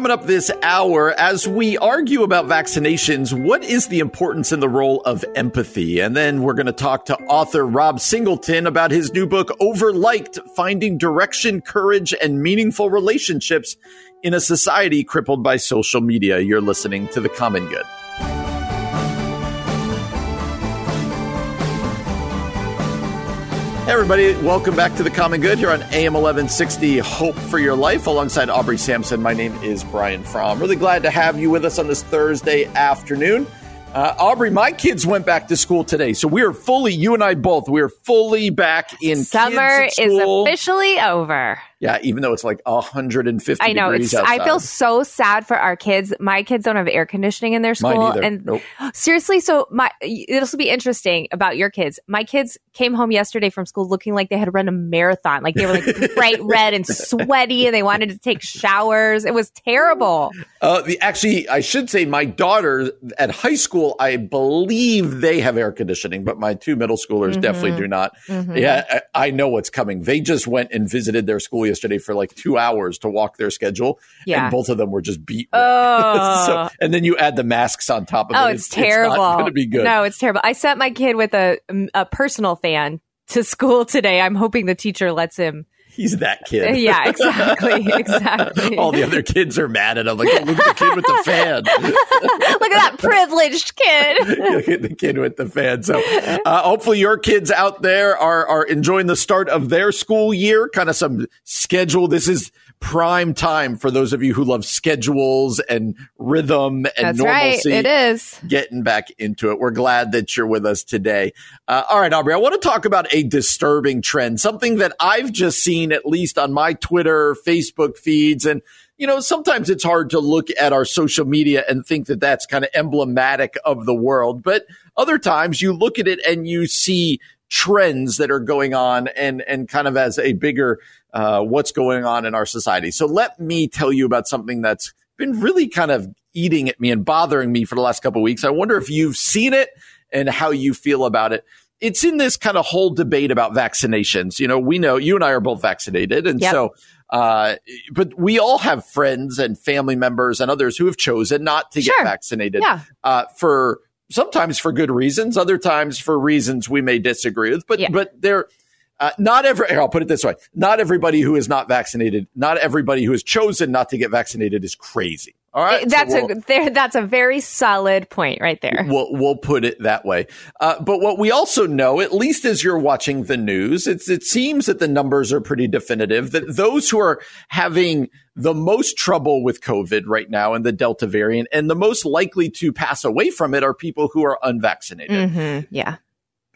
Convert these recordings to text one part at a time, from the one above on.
coming up this hour, as we argue about vaccinations, what is the importance and the role of empathy? And then we're going to talk to author Rob Singleton about his new book, Overliked Finding Direction, Courage, and Meaningful Relationships in a Society Crippled by Social Media. You're listening to The Common Good. Hey everybody, welcome back to the Common Good here on AM 1160 Hope for Your Life alongside Aubrey Sampson. My name is Brian Fromm. Really glad to have you with us on this Thursday afternoon. Uh, Aubrey, my kids went back to school today, so we are fully, you and I both, we are fully back in Summer is officially over. Yeah, even though it's like 150 I know. It's, I feel so sad for our kids. My kids don't have air conditioning in their school. And nope. seriously, so my this will be interesting about your kids. My kids came home yesterday from school looking like they had run a marathon. Like they were like bright red and sweaty and they wanted to take showers. It was terrible. Uh, the, actually, I should say my daughter at high school, I believe they have air conditioning, but my two middle schoolers mm-hmm. definitely do not. Mm-hmm. Yeah, I, I know what's coming. They just went and visited their school yesterday for like two hours to walk their schedule. Yeah. And both of them were just beat. Oh. so, and then you add the masks on top of oh, it. It's, it's terrible. It's going to be good. No, it's terrible. I sent my kid with a, a personal fan to school today. I'm hoping the teacher lets him he's that kid. Yeah, exactly, exactly. All the other kids are mad at him. Like, oh, look at the kid with the fan. look at that privileged kid. look at the kid with the fan. So, uh, hopefully, your kids out there are are enjoying the start of their school year. Kind of some schedule. This is prime time for those of you who love schedules and rhythm and That's normalcy. Right. It is getting back into it. We're glad that you're with us today. Uh, all right, Aubrey, I want to talk about a disturbing trend, something that I've just seen at least on my Twitter, Facebook feeds, and you know, sometimes it's hard to look at our social media and think that that's kind of emblematic of the world. But other times you look at it and you see trends that are going on and, and kind of as a bigger uh, what's going on in our society. So let me tell you about something that's been really kind of eating at me and bothering me for the last couple weeks. I wonder if you've seen it and how you feel about it. It's in this kind of whole debate about vaccinations. You know, we know you and I are both vaccinated. And yep. so, uh, but we all have friends and family members and others who have chosen not to sure. get vaccinated yeah. uh, for sometimes for good reasons, other times for reasons we may disagree with. But, yeah. but they're, uh, not every, I'll put it this way. Not everybody who is not vaccinated, not everybody who has chosen not to get vaccinated is crazy. All right. That's so we'll, a, that's a very solid point right there. We'll, we'll put it that way. Uh, but what we also know, at least as you're watching the news, it's, it seems that the numbers are pretty definitive that those who are having the most trouble with COVID right now and the Delta variant and the most likely to pass away from it are people who are unvaccinated. Mm-hmm. Yeah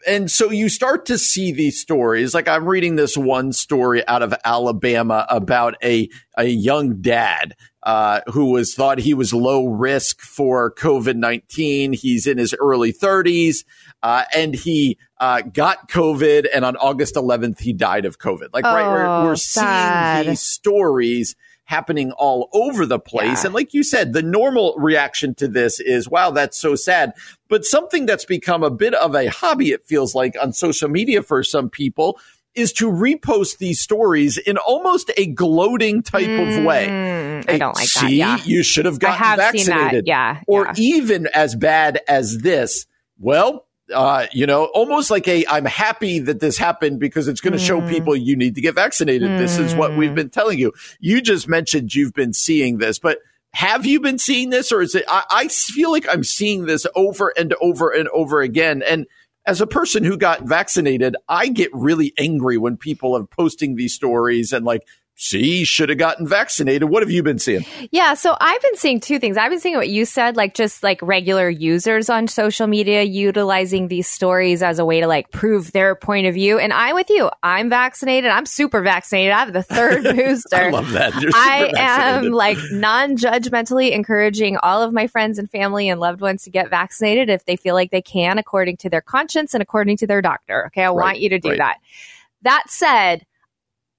and so you start to see these stories. Like I'm reading this one story out of Alabama about a, a young dad uh, who was thought he was low risk for COVID 19. He's in his early 30s. Uh, and he uh, got COVID, and on August 11th, he died of COVID. Like, oh, right, we're, we're seeing these stories happening all over the place. Yeah. And like you said, the normal reaction to this is, wow, that's so sad. But something that's become a bit of a hobby, it feels like on social media for some people is to repost these stories in almost a gloating type mm, of way. I don't like See, that. Yeah. you should have gotten have vaccinated. Yeah. Or yeah. even as bad as this. Well, uh, you know, almost like a, I'm happy that this happened because it's going to mm. show people you need to get vaccinated. Mm. This is what we've mm. been telling you. You just mentioned you've been seeing this, but have you been seeing this or is it, I, I feel like I'm seeing this over and over and over again. And as a person who got vaccinated, I get really angry when people are posting these stories and like, see, should have gotten vaccinated. What have you been seeing? Yeah, so I've been seeing two things. I've been seeing what you said, like just like regular users on social media utilizing these stories as a way to like prove their point of view. And I'm with you. I'm vaccinated. I'm super vaccinated. I have the third booster. I love that. I am like non-judgmentally encouraging all of my friends and family and loved ones to get vaccinated if they feel like they can according to their conscience and according to their doctor. Okay, I right, want you to do right. that. That said,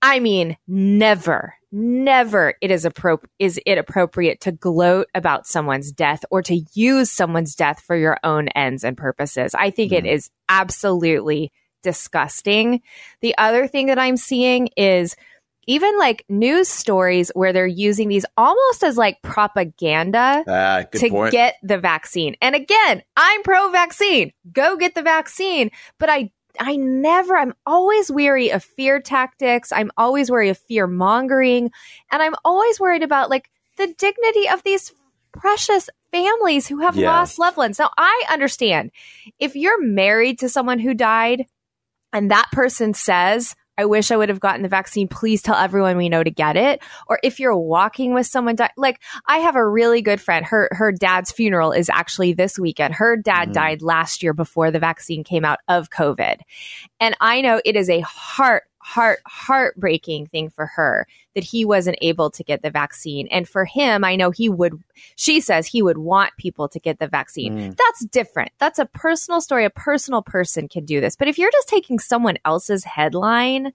I mean, never, never it is appro- is it appropriate to gloat about someone's death or to use someone's death for your own ends and purposes. I think mm. it is absolutely disgusting. The other thing that I'm seeing is even like news stories where they're using these almost as like propaganda uh, to point. get the vaccine. And again, I'm pro vaccine. Go get the vaccine. But I I never, I'm always weary of fear tactics. I'm always worried of fear mongering. And I'm always worried about like the dignity of these precious families who have Yes. lost loved ones. Now, I understand if you're married to someone who died and that person says, I wish I would have gotten the vaccine. Please tell everyone we know to get it. Or if you're walking with someone, di- like I have a really good friend. Her her dad's funeral is actually this weekend. Her dad Mhm. died last year before the vaccine came out of COVID, and I know it is a heart heart heartbreaking thing for her that he wasn't able to get the vaccine. And for him, I know he would. She says he would want people to get the vaccine. Mm. That's different. That's a personal story. A personal person can do this. But if you're just taking someone else's headline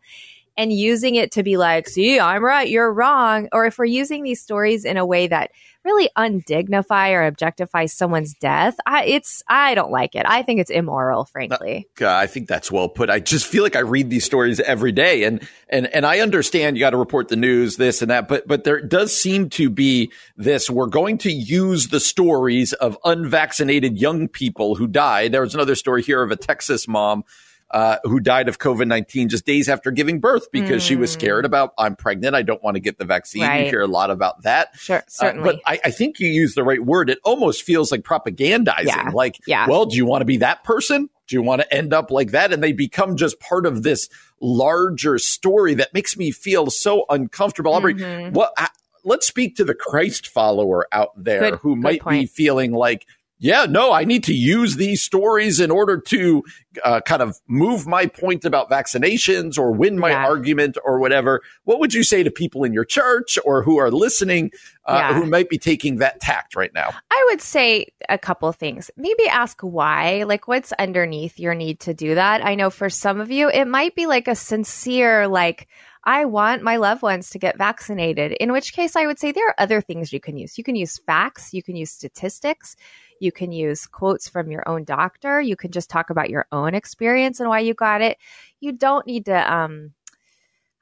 and using it to be like, see, I'm right, you're wrong, or if we're using these stories in a way that really undignify or objectify someone's death, I, it's I don't like it. I think it's immoral, frankly. Uh, I think that's well put. I just feel like I read these stories every day, and and and I understand you got to report the news, this and that, but but there does seem to be this. We're going to use the stories of unvaccinated young people who died. There was another story here of a Texas mom. Uh, who died of COVID 19 just days after giving birth because she was Mm. scared about, I'm pregnant. I don't want to get the vaccine. You hear a lot about that. Sure, Uh, but I, I think you use the right word. It almost feels like propagandizing. Yeah, Like, yeah. well, do you want to be that person? Do you want to end up like that? And they become just part of this larger story that makes me feel so uncomfortable. Aubrey, Mhm. what? I, let's speak to the Christ follower out there Good- who might be feeling like, yeah, no, I need to use these stories in order to uh, kind of move my point about vaccinations or win my Yeah. argument or whatever. What would you say to people in your church or who are listening uh, Yeah. who might be taking that tact right now? I would say a couple things. Maybe ask why, like what's underneath your need to do that. I know for some of you, it might be like a sincere, like, I want my loved ones to get vaccinated. In which case, I would say there are other things you can use. You can use facts, you can use statistics, you can use quotes from your own doctor, you can just talk about your own experience and why you got it. You don't need to, um,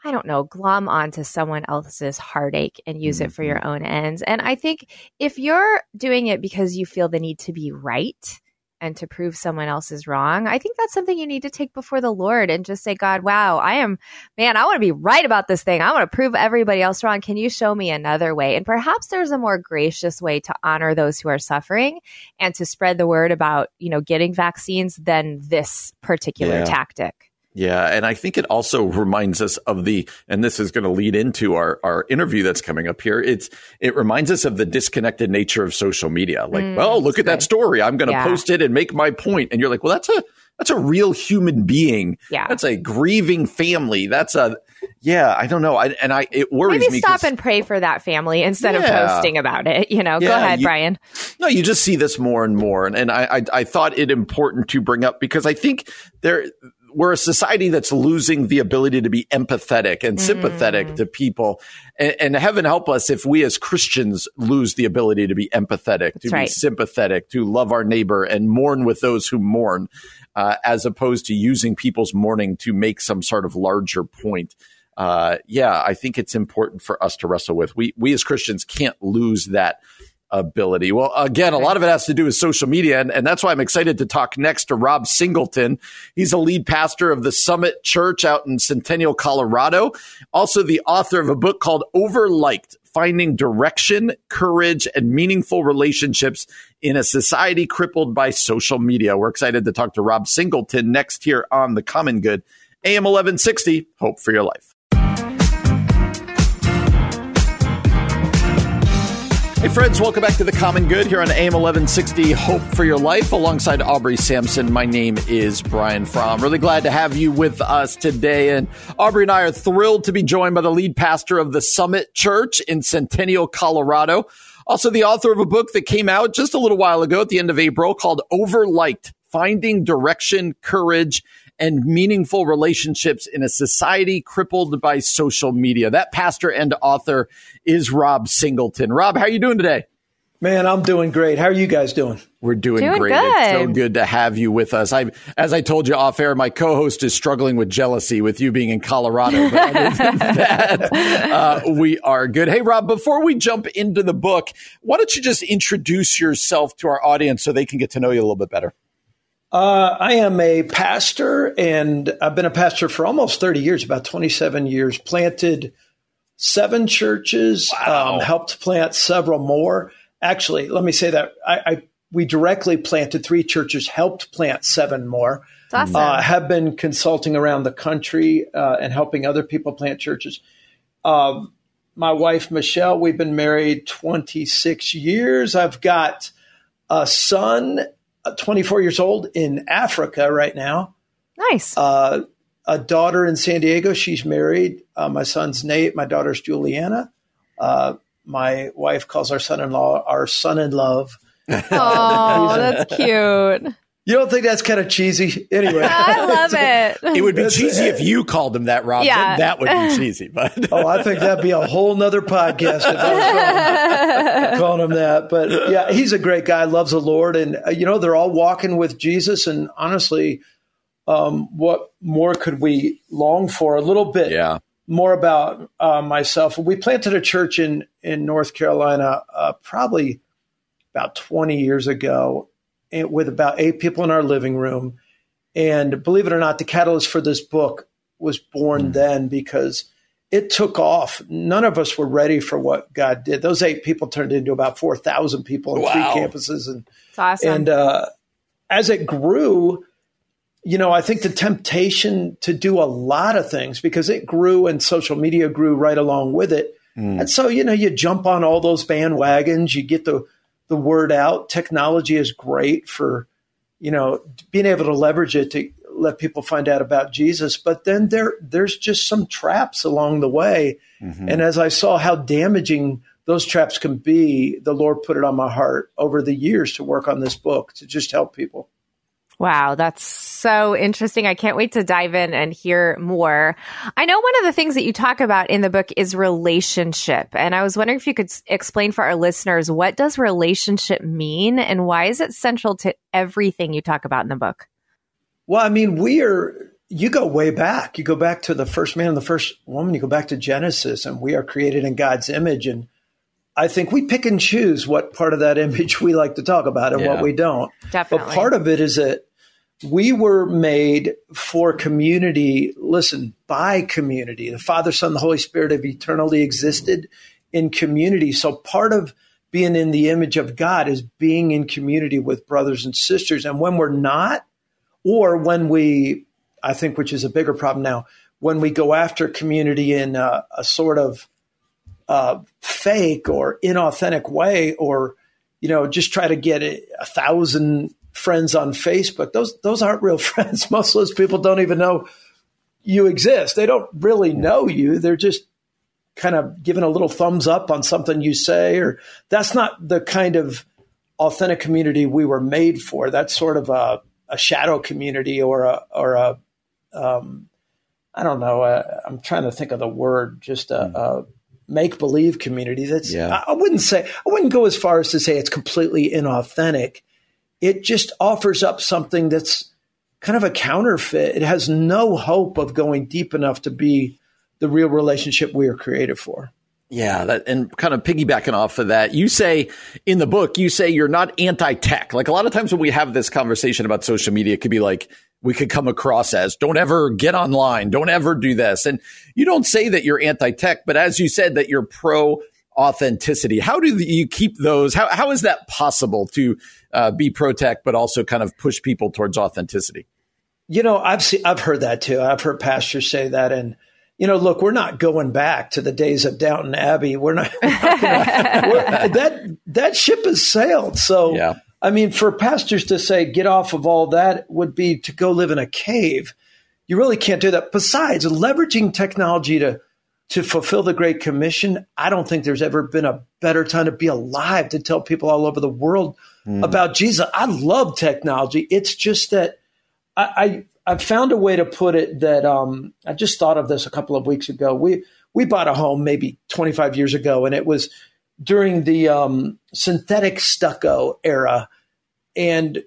I don't know, glom onto someone else's heartache and use it for your own ends. And I think if you're doing it because you feel the need to be right and to prove someone else is wrong, I think that's something you need to take before the Lord and just say, God, wow, I am, man, I want to be right about this thing. I want to prove everybody else wrong. Can you show me another way? And perhaps there's a more gracious way to honor those who are suffering and to spread the word about, you know, getting vaccines than this particular Yeah. tactic. Yeah, and I think it also reminds us of the, and this is going to lead into our our interview that's coming up here. It's it reminds us of the disconnected nature of social media. Like, Mm, well, look at that story. I'm going to Yeah. post it and make my point, and you're like, well, that's a that's a real human being. Yeah. That's a grieving family. That's a yeah. I don't know. I, and I it worries me. Maybe me. stop and pray for that family instead Yeah. of posting about it. You know, go ahead, you- Brian. No, you just see this more and more, and, and I, I I thought it important to bring up because I think there we're a society that's losing the ability to be empathetic and sympathetic Mm. to people, and, and heaven help us if we as Christians lose the ability to be empathetic, to That's right. be sympathetic, to love our neighbor and mourn with those who mourn, uh, as opposed to using people's mourning to make some sort of larger point. Uh, yeah, I think it's important for us to wrestle with. We we as Christians can't lose that ability. Well, again, a lot of it has to do with social media, and, and that's why I'm excited to talk next to Rob Singleton. He's a lead pastor of the Summit Church out in Centennial, Colorado. Also, the author of a book called Overliked Finding Direction, Courage, and Meaningful Relationships in a Society Crippled by Social Media. We're excited to talk to Rob Singleton next here on The Common Good. AM 1160, Hope for Your Life. Hey, friends, welcome back to The Common Good here on AM 1160 Hope for Your Life. Alongside Aubrey Sampson, my name is Brian Fromm. Really glad to have you with us today. And Aubrey and I are thrilled to be joined by the lead pastor of the Summit Church in Centennial, Colorado. Also, the author of a book that came out just a little while ago at the end of April called Overliked Finding Direction, Courage, and meaningful relationships in a society crippled by social media. That pastor and author is Rob Singleton. Rob, how are you doing today? Man, I'm doing great. How are you guys doing? We're doing, doing great. Good. It's so good to have you with us. I, as I told you off air, my co-host is struggling with jealousy with you being in Colorado. But other than that, uh, we are good. Hey, Rob, before we jump into the book, why don't you just introduce yourself to our audience so they can get to know you a little bit better? Uh, I am a pastor, and I've been a pastor for almost 30 years, about 27 years. Planted seven churches, wow. um, helped plant several more actually, let me say that I, I we directly planted three churches, helped plant seven more. Awesome. Uh, have been consulting around the country uh, and helping other people plant churches. Uh, my wife Michelle, we've been married 26 years. I've got a son, 24 years old, in Africa right now. Nice. Uh, a daughter in San Diego. She's married. Uh, my son's Nate. My daughter's Juliana my wife calls our son-in-law our son in love. Oh, that's cute. You don't think that's kind of cheesy? Anyway, I love it. It would be cheesy if you called him that, Rob. Yeah. that would be cheesy. But oh, I think that'd be a whole nother podcast if I was calling, calling him that. But yeah, he's a great guy. Loves the Lord, and uh, you know they're all walking with Jesus. And honestly, um, what more could we long for? A little bit. Yeah more about uh, myself. We planted a church in in North Carolina uh, probably about 20 years ago, with about eight people in our living room. And believe it or not, the catalyst for this book was born mm. then because it took off. None of us were ready for what God did. Those eight people turned into about 4,000 people on wow. three campuses. And, awesome. and uh, as it grew, you know, I think the temptation to do a lot of things because it grew and social media grew right along with it. Mm. And so, you know, you jump on all those bandwagons, you get the the word out. Technology is great for, you know, being able to leverage it to let people find out about Jesus. But then there there's just some traps along the way. Mm-hmm. And as I saw how damaging those traps can be, the Lord put it on my heart over the years to work on this book to just help people. Wow, that's so interesting. I can't wait to dive in and hear more. I know one of the things that you talk about in the book is relationship. And I was wondering if you could explain for our listeners what does relationship mean and why is it central to everything you talk about in the book? Well, I mean, we are you go way back. You go back to the first man and the first woman, you go back to Genesis and we are created in God's image and I think we pick and choose what part of that image we like to talk about and yeah. what we don't. Definitely. But part of it is that we were made for community, listen, by community. The Father, Son, the Holy Spirit have eternally existed in community. So part of being in the image of God is being in community with brothers and sisters. And when we're not, or when we, I think, which is a bigger problem now, when we go after community in a, a sort of uh, fake or inauthentic way, or you know, just try to get a, a thousand friends on Facebook. Those those aren't real friends. Most of those people don't even know you exist. They don't really know you. They're just kind of giving a little thumbs up on something you say or that's not the kind of authentic community we were made for. That's sort of a, a shadow community or a or a um, I don't know. Uh, I'm trying to think of the word. Just a, a make believe community. That's yeah. I, I wouldn't say I wouldn't go as far as to say it's completely inauthentic it just offers up something that's kind of a counterfeit. It has no hope of going deep enough to be the real relationship we are created for. Yeah, that, and kind of piggybacking off of that, you say in the book, you say you're not anti-tech. Like a lot of times when we have this conversation about social media, it could be like we could come across as don't ever get online, don't ever do this. And you don't say that you're anti-tech, but as you said that you're pro authenticity. How do you keep those? How, how is that possible to uh, be pro tech, but also kind of push people towards authenticity? You know, I've seen, I've heard that too. I've heard pastors say that, and you know, look, we're not going back to the days of Downton Abbey. We're not, we're not gonna, we're, that that ship has sailed. So, yeah. I mean, for pastors to say get off of all that would be to go live in a cave. You really can't do that. Besides, leveraging technology to to fulfill the Great Commission, I don't think there's ever been a better time to be alive to tell people all over the world mm. about Jesus. I love technology. It's just that I, I, I found a way to put it that um, I just thought of this a couple of weeks ago. We we bought a home maybe 25 years ago, and it was during the um, synthetic stucco era. And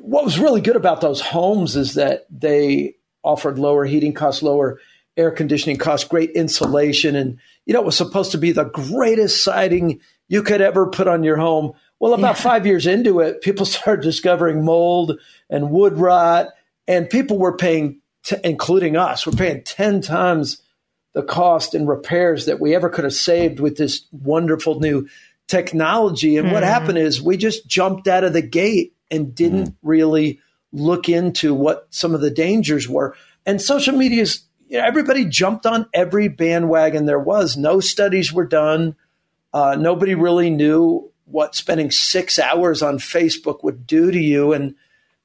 what was really good about those homes is that they offered lower heating costs, lower air conditioning costs, great insulation. And, you know, it was supposed to be the greatest siding you could ever put on your home. Well, about yeah. five years into it, people started discovering mold and wood rot, and people were paying, t- including us, we're paying 10 times the cost and repairs that we ever could have saved with this wonderful new technology. And mm. what mm-hmm. happened is we just jumped out of the gate and didn't mm. really look into what some of the dangers were. And social media is, you know, everybody jumped on every bandwagon there was. No studies were done. Uh, nobody really knew what spending six hours on Facebook would do to you. And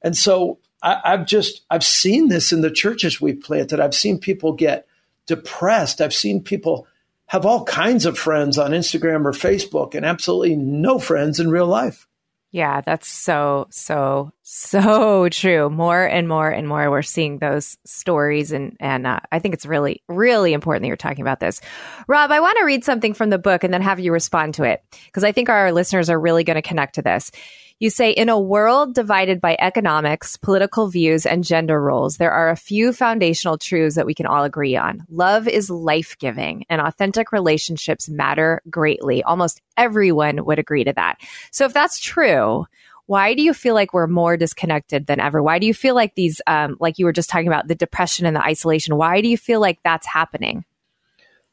and so I, I've just I've seen this in the churches we planted. I've seen people get depressed. I've seen people have all kinds of friends on Instagram or Facebook and absolutely no friends in real life. Yeah, that's so, so, so true. More and more and more, we're seeing those stories. And, and uh, I think it's really, really important that you're talking about this. Rob, I want to read something from the book and then have you respond to it because I think our listeners are really going to connect to this. You say, in a world divided by economics, political views, and gender roles, there are a few foundational truths that we can all agree on. Love is life giving, and authentic relationships matter greatly. Almost everyone would agree to that. So, if that's true, why do you feel like we're more disconnected than ever? Why do you feel like these, um, like you were just talking about, the depression and the isolation? Why do you feel like that's happening?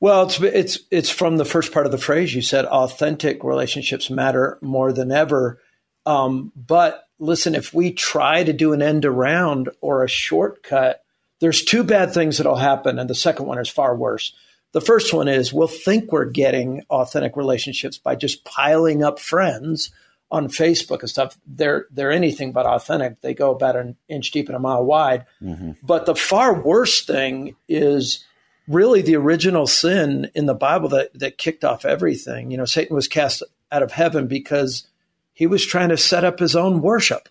Well, it's it's it's from the first part of the phrase you said. Authentic relationships matter more than ever. Um, but listen, if we try to do an end around or a shortcut, there's two bad things that'll happen, and the second one is far worse. The first one is we'll think we're getting authentic relationships by just piling up friends on Facebook and stuff. They're they're anything but authentic. They go about an inch deep and a mile wide. Mm-hmm. But the far worse thing is really the original sin in the Bible that that kicked off everything. You know, Satan was cast out of heaven because he was trying to set up his own worship,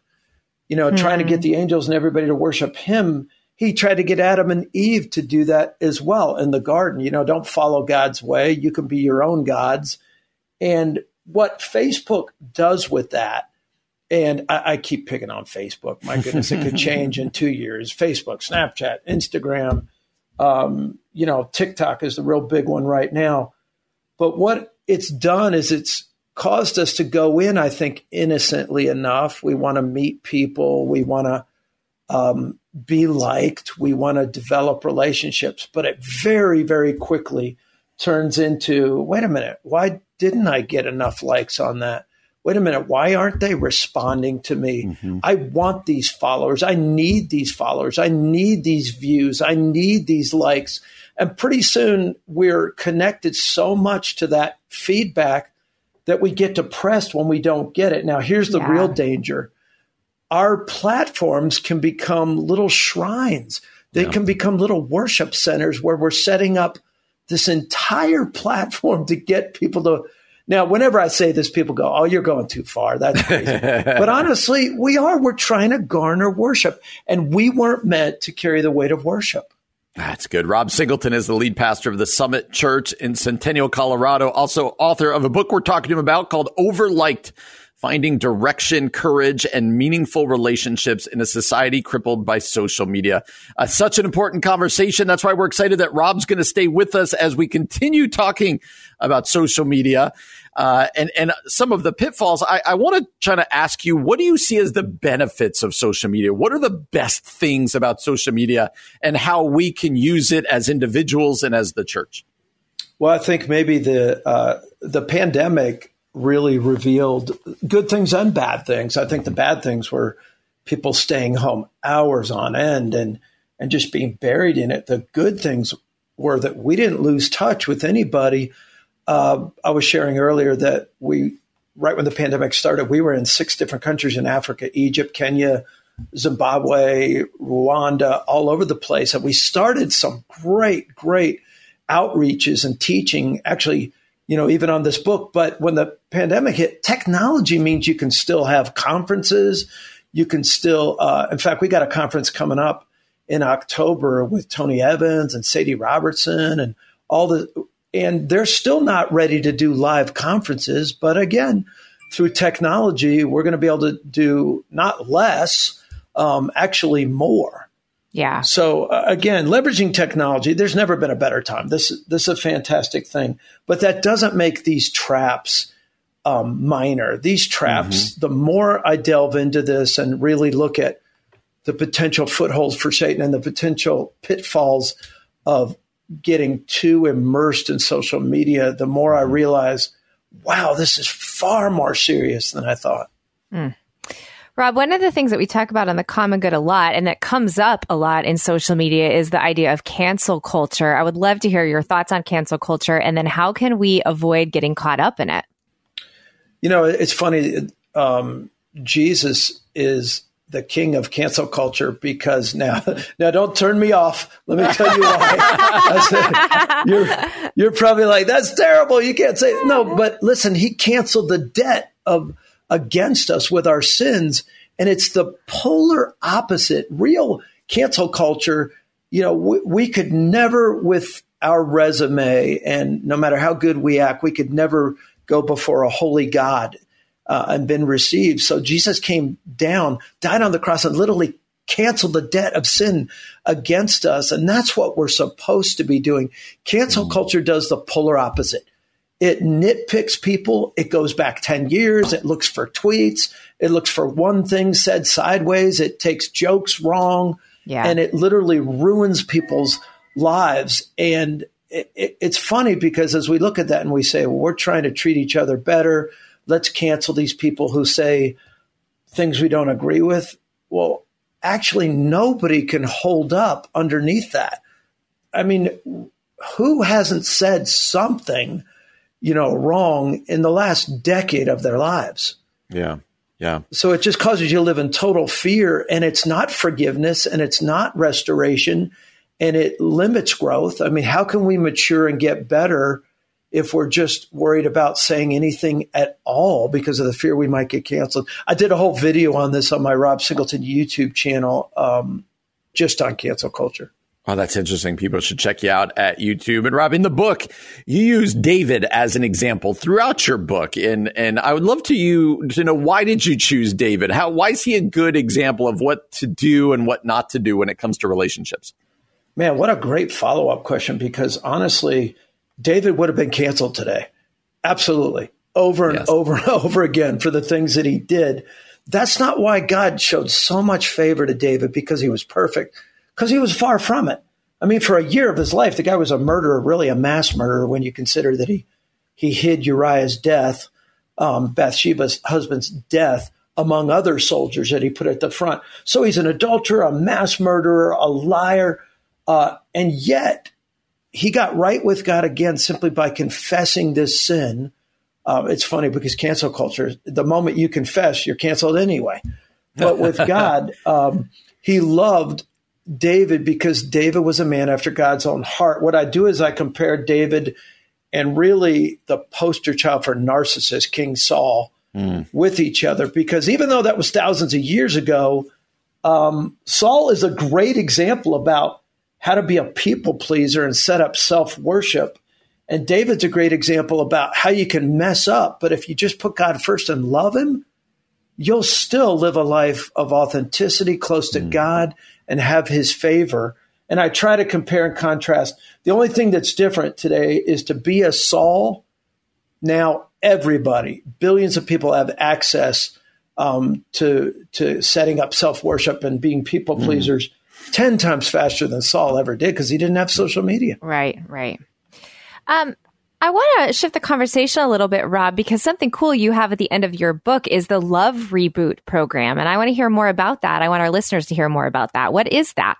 you know, mm-hmm. trying to get the angels and everybody to worship him. He tried to get Adam and Eve to do that as well in the garden. You know, don't follow God's way. You can be your own gods. And what Facebook does with that, and I, I keep picking on Facebook. My goodness, it could change in two years. Facebook, Snapchat, Instagram, um, you know, TikTok is the real big one right now. But what it's done is it's caused us to go in, I think, innocently enough. We want to meet people, we want to um, be liked, we want to develop relationships, but it very, very quickly turns into wait a minute, why didn't I get enough likes on that? Wait a minute, why aren't they responding to me? Mm-hmm. I want these followers. I need these followers. I need these views. I need these likes. And pretty soon we're connected so much to that feedback that we get depressed when we don't get it. Now, here's the yeah. real danger our platforms can become little shrines, they yeah. can become little worship centers where we're setting up this entire platform to get people to. Now, whenever I say this, people go, Oh, you're going too far. That's crazy. but honestly, we are. We're trying to garner worship, and we weren't meant to carry the weight of worship. That's good. Rob Singleton is the lead pastor of the Summit Church in Centennial, Colorado, also author of a book we're talking to him about called Overliked Finding Direction, Courage, and Meaningful Relationships in a Society Crippled by Social Media. Uh, such an important conversation. That's why we're excited that Rob's going to stay with us as we continue talking about social media uh, and and some of the pitfalls. I, I want to try to ask you, what do you see as the benefits of social media? What are the best things about social media, and how we can use it as individuals and as the church? Well, I think maybe the uh, the pandemic really revealed good things and bad things. I think the bad things were people staying home hours on end and and just being buried in it. The good things were that we didn't lose touch with anybody uh, I was sharing earlier that we, right when the pandemic started, we were in six different countries in Africa Egypt, Kenya, Zimbabwe, Rwanda, all over the place. And we started some great, great outreaches and teaching, actually, you know, even on this book. But when the pandemic hit, technology means you can still have conferences. You can still, uh, in fact, we got a conference coming up in October with Tony Evans and Sadie Robertson and all the and they're still not ready to do live conferences. But again, through technology, we're going to be able to do not less, um, actually more. Yeah. So uh, again, leveraging technology, there's never been a better time. This this is a fantastic thing, but that doesn't make these traps um, minor. These traps, mm-hmm. the more I delve into this and really look at the potential footholds for Satan and the potential pitfalls of getting too immersed in social media, the more I realize, wow, this is far more serious than I thought. Mm. Rob, one of the things that we talk about on the common good a lot and that comes up a lot in social media is the idea of cancel culture. I would love to hear your thoughts on cancel culture and then how can we avoid getting caught up in it? You know, it's funny. Um, Jesus is the king of cancel culture because now, now don't turn me off. Let me tell you why. you're, you're probably like, that's terrible. You can't say no, but listen, he canceled the debt of against us with our sins. And it's the polar opposite. Real cancel culture, you know, we, we could never with our resume and no matter how good we act, we could never go before a holy God uh, and been received. So Jesus came down, died on the cross, and literally canceled the debt of sin against us. And that's what we're supposed to be doing. Cancel mm. culture does the polar opposite. It nitpicks people. It goes back 10 years. It looks for tweets. It looks for one thing said sideways. It takes jokes wrong. Yeah. And it literally ruins people's lives. And it, it, it's funny because as we look at that and we say, well, we're trying to treat each other better let's cancel these people who say things we don't agree with. Well, actually, nobody can hold up underneath that. I mean, who hasn't said something, you know, wrong in the last decade of their lives? Yeah. Yeah. So it just causes you to live in total fear and it's not forgiveness and it's not restoration and it limits growth. I mean, how can we mature and get better if we're just worried about saying anything at all because of the fear we might get canceled. I did a whole video on this on my Rob Singleton YouTube channel, um, just on cancel culture. Oh, that's interesting. People should check you out at YouTube. And Rob, in the book, you use David as an example throughout your book. And, and I would love to you to know why did you choose David? How, why is he a good example of what to do and what not to do when it comes to relationships? Man, what a great follow up question. Because honestly, David would have been canceled today. Absolutely. Over and yes. over and over again for the things that he did. That's not why God showed so much favor to David because he was perfect, because he was far from it. I mean, for a year of his life, the guy was a murderer, really a mass murderer when you consider that he, he hid Uriah's death, um, Bathsheba's husband's death, among other soldiers that he put at the front. So he's an adulterer, a mass murderer, a liar. Uh, and yet he got right with God again simply by confessing this sin. Uh, it's funny because cancel culture, the moment you confess, you're canceled anyway. But with God, um, he loved David because David was a man after God's own heart. What I do is I compare David and really the poster child for narcissist, King Saul, mm. with each other because even though that was thousands of years ago, um, Saul is a great example about how to be a people pleaser and set up self worship. And David's a great example about how you can mess up, but if you just put God first and love Him, you'll still live a life of authenticity close to mm. God and have His favor. And I try to compare and contrast. The only thing that's different today is to be a Saul. Now, everybody, billions of people have access um, to to setting up self worship and being people mm. pleasers. Mm 10 times faster than Saul ever did because he didn't have social media. Right, right. Um, I want to shift the conversation a little bit, Rob, because something cool you have at the end of your book is the Love Reboot program. And I want to hear more about that. I want our listeners to hear more about that. What is that?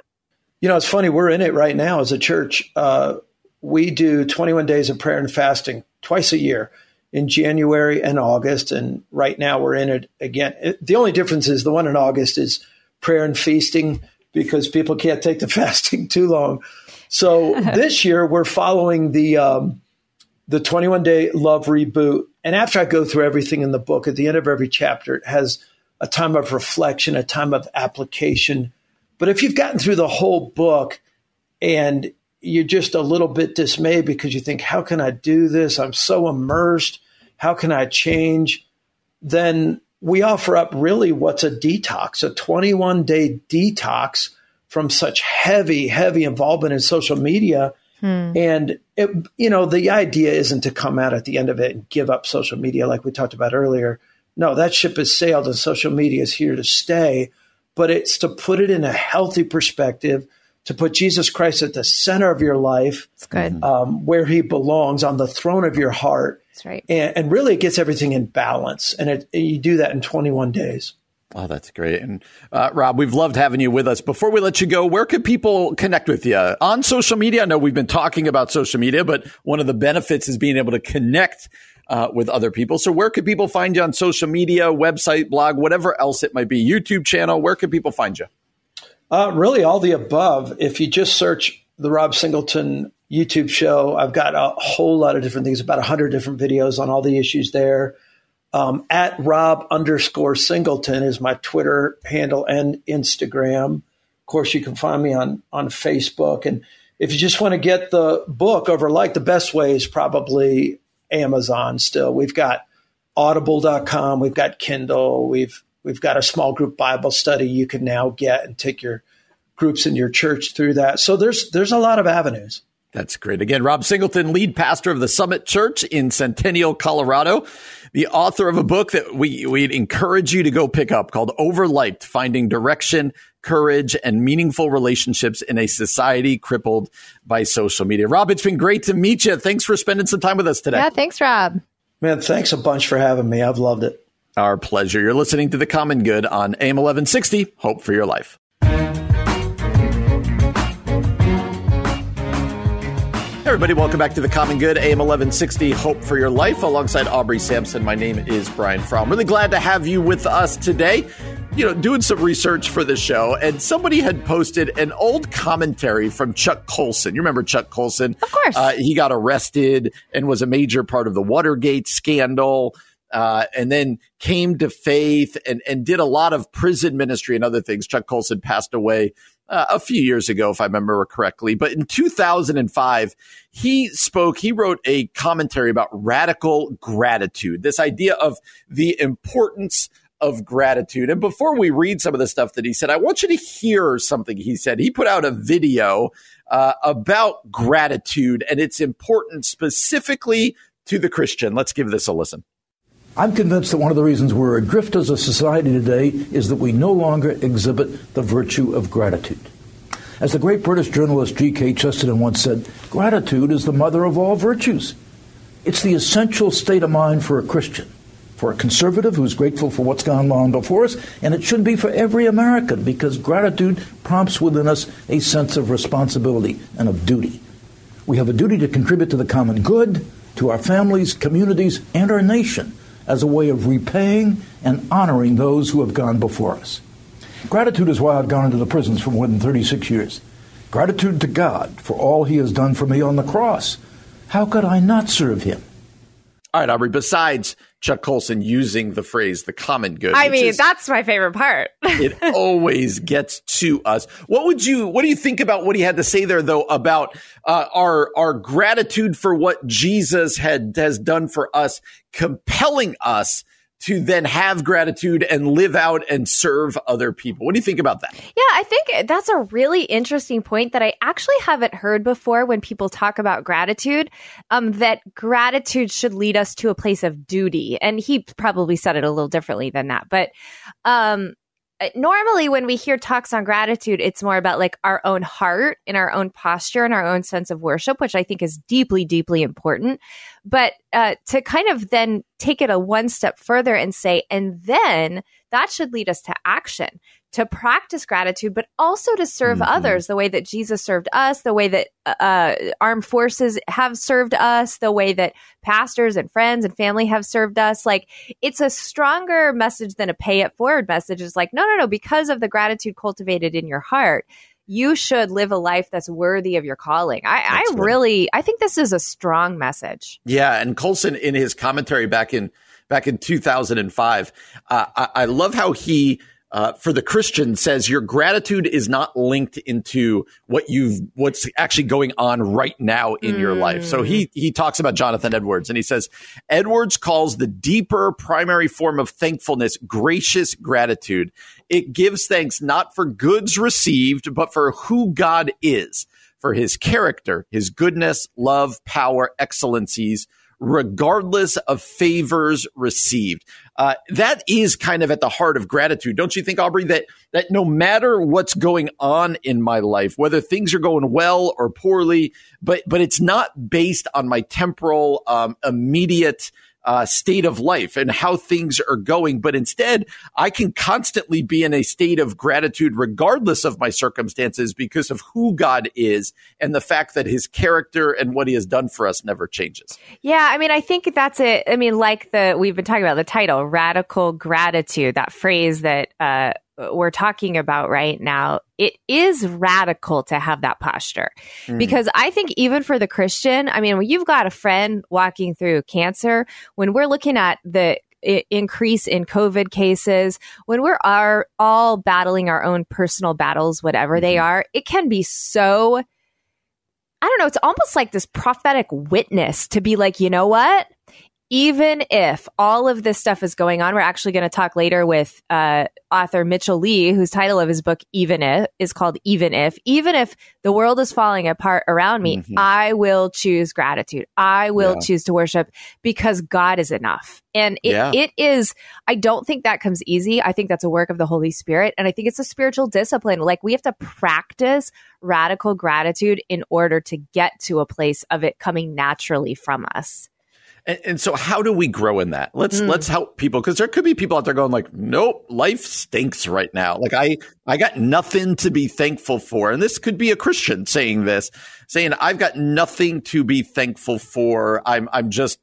You know, it's funny. We're in it right now as a church. Uh, we do 21 days of prayer and fasting twice a year in January and August. And right now we're in it again. It, the only difference is the one in August is prayer and feasting because people can't take the fasting too long. So this year we're following the um, the 21 day love reboot. And after I go through everything in the book, at the end of every chapter, it has a time of reflection, a time of application. But if you've gotten through the whole book and you're just a little bit dismayed because you think, how can I do this? I'm so immersed. How can I change? Then we offer up really what's a detox, a 21 day detox from such heavy, heavy involvement in social media. Hmm. And, it, you know, the idea isn't to come out at the end of it and give up social media like we talked about earlier. No, that ship has sailed and social media is here to stay. But it's to put it in a healthy perspective to put Jesus Christ at the center of your life. Um, where he belongs on the throne of your heart. That's right. And, and really, it gets everything in balance. And it, you do that in 21 days. Oh, that's great. And uh, Rob, we've loved having you with us. Before we let you go, where can people connect with you? On social media? I know we've been talking about social media, but one of the benefits is being able to connect uh, with other people. So where could people find you on social media, website, blog, whatever else it might be, YouTube channel? Where can people find you? Uh, really, all the above. If you just search the Rob Singleton YouTube show, I've got a whole lot of different things, about 100 different videos on all the issues there. Um, at Rob underscore Singleton is my Twitter handle and Instagram. Of course, you can find me on, on Facebook. And if you just want to get the book Overliked, the best way is probably Amazon still. We've got audible.com, we've got Kindle, we've We've got a small group Bible study you can now get and take your groups in your church through that. So there's there's a lot of avenues. That's great. Again, Rob Singleton, lead pastor of the Summit Church in Centennial, Colorado, the author of a book that we we'd encourage you to go pick up called Overliked: Finding Direction, Courage, and Meaningful Relationships in a Society Crippled by Social Media. Rob, it's been great to meet you. Thanks for spending some time with us today. Yeah, thanks, Rob. Man, thanks a bunch for having me. I've loved it. Our pleasure. You're listening to The Common Good on AM 1160. Hope for your life. Everybody, welcome back to the Common Good, AM 1160, Hope for Your Life, alongside Aubrey Sampson. My name is Brian Fromm. Really glad to have you with us today. You know, doing some research for the show, and somebody had posted an old commentary from Chuck Colson. You remember Chuck Colson? Of course. Uh, he got arrested and was a major part of the Watergate scandal uh, and then came to faith and, and did a lot of prison ministry and other things. Chuck Colson passed away uh, a few years ago, if I remember correctly. But in 2005, he spoke, he wrote a commentary about radical gratitude, this idea of the importance of gratitude. And before we read some of the stuff that he said, I want you to hear something he said. He put out a video uh, about gratitude and its importance specifically to the Christian. Let's give this a listen. I'm convinced that one of the reasons we're adrift as a society today is that we no longer exhibit the virtue of gratitude. As the great British journalist G.K. Chesterton once said, gratitude is the mother of all virtues. It's the essential state of mind for a Christian, for a conservative who's grateful for what's gone on before us, and it should be for every American because gratitude prompts within us a sense of responsibility and of duty. We have a duty to contribute to the common good, to our families, communities, and our nation as a way of repaying and honoring those who have gone before us. Gratitude is why I've gone into the prisons for more than 36 years. Gratitude to God for all He has done for me on the cross. How could I not serve Him? All right, Aubrey, besides Chuck Colson using the phrase the common good. I mean, is, that's my favorite part. it always gets to us. What would you, what do you think about what he had to say there though about uh, our, our gratitude for what Jesus had, has done for us, compelling us to then have gratitude and live out and serve other people. What do you think about that? Yeah, I think that's a really interesting point that I actually haven't heard before when people talk about gratitude. Um, that gratitude should lead us to a place of duty, and he probably said it a little differently than that, but um, uh, normally when we hear talks on gratitude it's more about like our own heart and our own posture and our own sense of worship which i think is deeply deeply important but uh, to kind of then take it a one step further and say and then that should lead us to action to practice gratitude, but also to serve mm-hmm. others the way that Jesus served us, the way that uh, uh, armed forces have served us, the way that pastors and friends and family have served us. Like it's a stronger message than a pay it forward message. It's like, no, no, no, because of the gratitude cultivated in your heart, you should live a life that's worthy of your calling. I, I really, I think this is a strong message. Yeah. And Colson in his commentary back in, back in 2005, uh, I, I love how he, uh, for the Christian says your gratitude is not linked into what you've what's actually going on right now in mm. your life. So he he talks about Jonathan Edwards and he says Edwards calls the deeper primary form of thankfulness gracious gratitude. It gives thanks not for goods received, but for who God is, for his character, his goodness, love, power, excellencies regardless of favors received. Uh, that is kind of at the heart of gratitude, don't you think, Aubrey? That that no matter what's going on in my life, whether things are going well or poorly, but but it's not based on my temporal, um, immediate uh, state of life and how things are going. But instead, I can constantly be in a state of gratitude regardless of my circumstances because of who God is and the fact that his character and what he has done for us never changes. Yeah. I mean, I think that's it. I mean, like the, we've been talking about the title, radical gratitude, that phrase that, uh, we're talking about right now, it is radical to have that posture. Mm. Because I think even for the Christian, I mean, when you've got a friend walking through cancer, when we're looking at the increase in COVID cases, when we're are all battling our own personal battles, whatever mm-hmm. they are, it can be so I don't know, it's almost like this prophetic witness to be like, you know what? Even if all of this stuff is going on, we're actually going to talk later with uh, author Mitchel Lee, whose title of his book, Even If, is called Even If. Even if the world is falling apart around me, mm-hmm. I will choose gratitude. I will yeah. choose to worship because God is enough. And it, yeah. it is, I don't think that comes easy. I think that's a work of the Holy Spirit. And I think it's a spiritual discipline. Like we have to practice radical gratitude in order to get to a place of it coming naturally from us. And, and, so how do we grow in that? Let's mm. let's help people because there could be people out there going like, nope, life stinks right now. Like I I got nothing to be thankful for. And this could be a Christian saying this, saying I've got nothing to be thankful for. I'm I'm just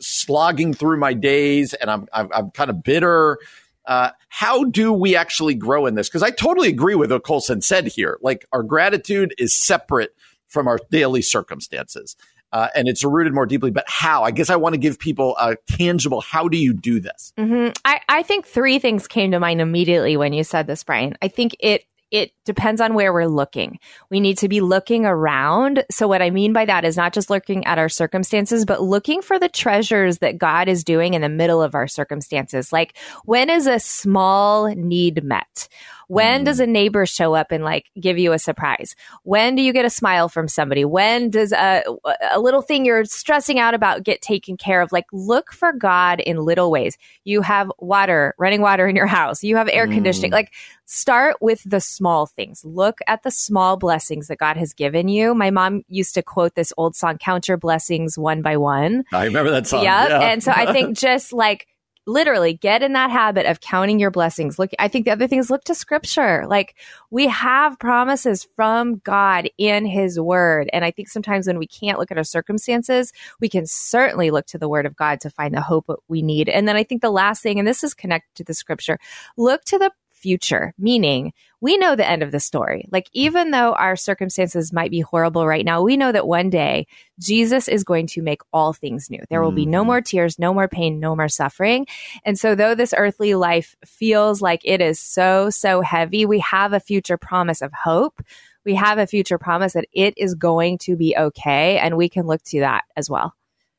slogging through my days and I'm I'm, I'm kind of bitter. Uh, how do we actually grow in this? Because I totally agree with what Colson said here. Like our gratitude is separate from our daily circumstances uh, and it's rooted more deeply. But how? I guess I want to give people a tangible. How do you do this? Mm-hmm. I, I think three things came to mind immediately when you said this, Brian. I think it it depends on where we're looking. We need to be looking around. So what I mean by that is not just looking at our circumstances, but looking for the treasures that God is doing in the middle of our circumstances. Like when is a small need met? When mm. does a neighbor show up and like give you a surprise? When do you get a smile from somebody? When does a, a little thing you're stressing out about get taken care of? Like look for God in little ways. You have water, running water in your house. You have air mm. conditioning. Like start with the small things. Look at the small blessings that God has given you. My mom used to quote this old song, Count Your Blessings One by One. I remember that song. Yep. Yeah. And so I think just like literally get in that habit of counting your blessings. Look, I think the other thing is look to scripture. Like we have promises from God in his word. And I think sometimes when we can't look at our circumstances, we can certainly look to the word of God to find the hope we need. And then I think the last thing, and this is connected to the scripture, look to the future, meaning we know the end of the story. Like, even though our circumstances might be horrible right now, we know that one day Jesus is going to make all things new. There will be no mm-hmm. more tears, no more pain, no more suffering. And so, though this earthly life feels like it is so, so heavy, we have a future promise of hope. We have a future promise that it is going to be okay. And we can look to that as well.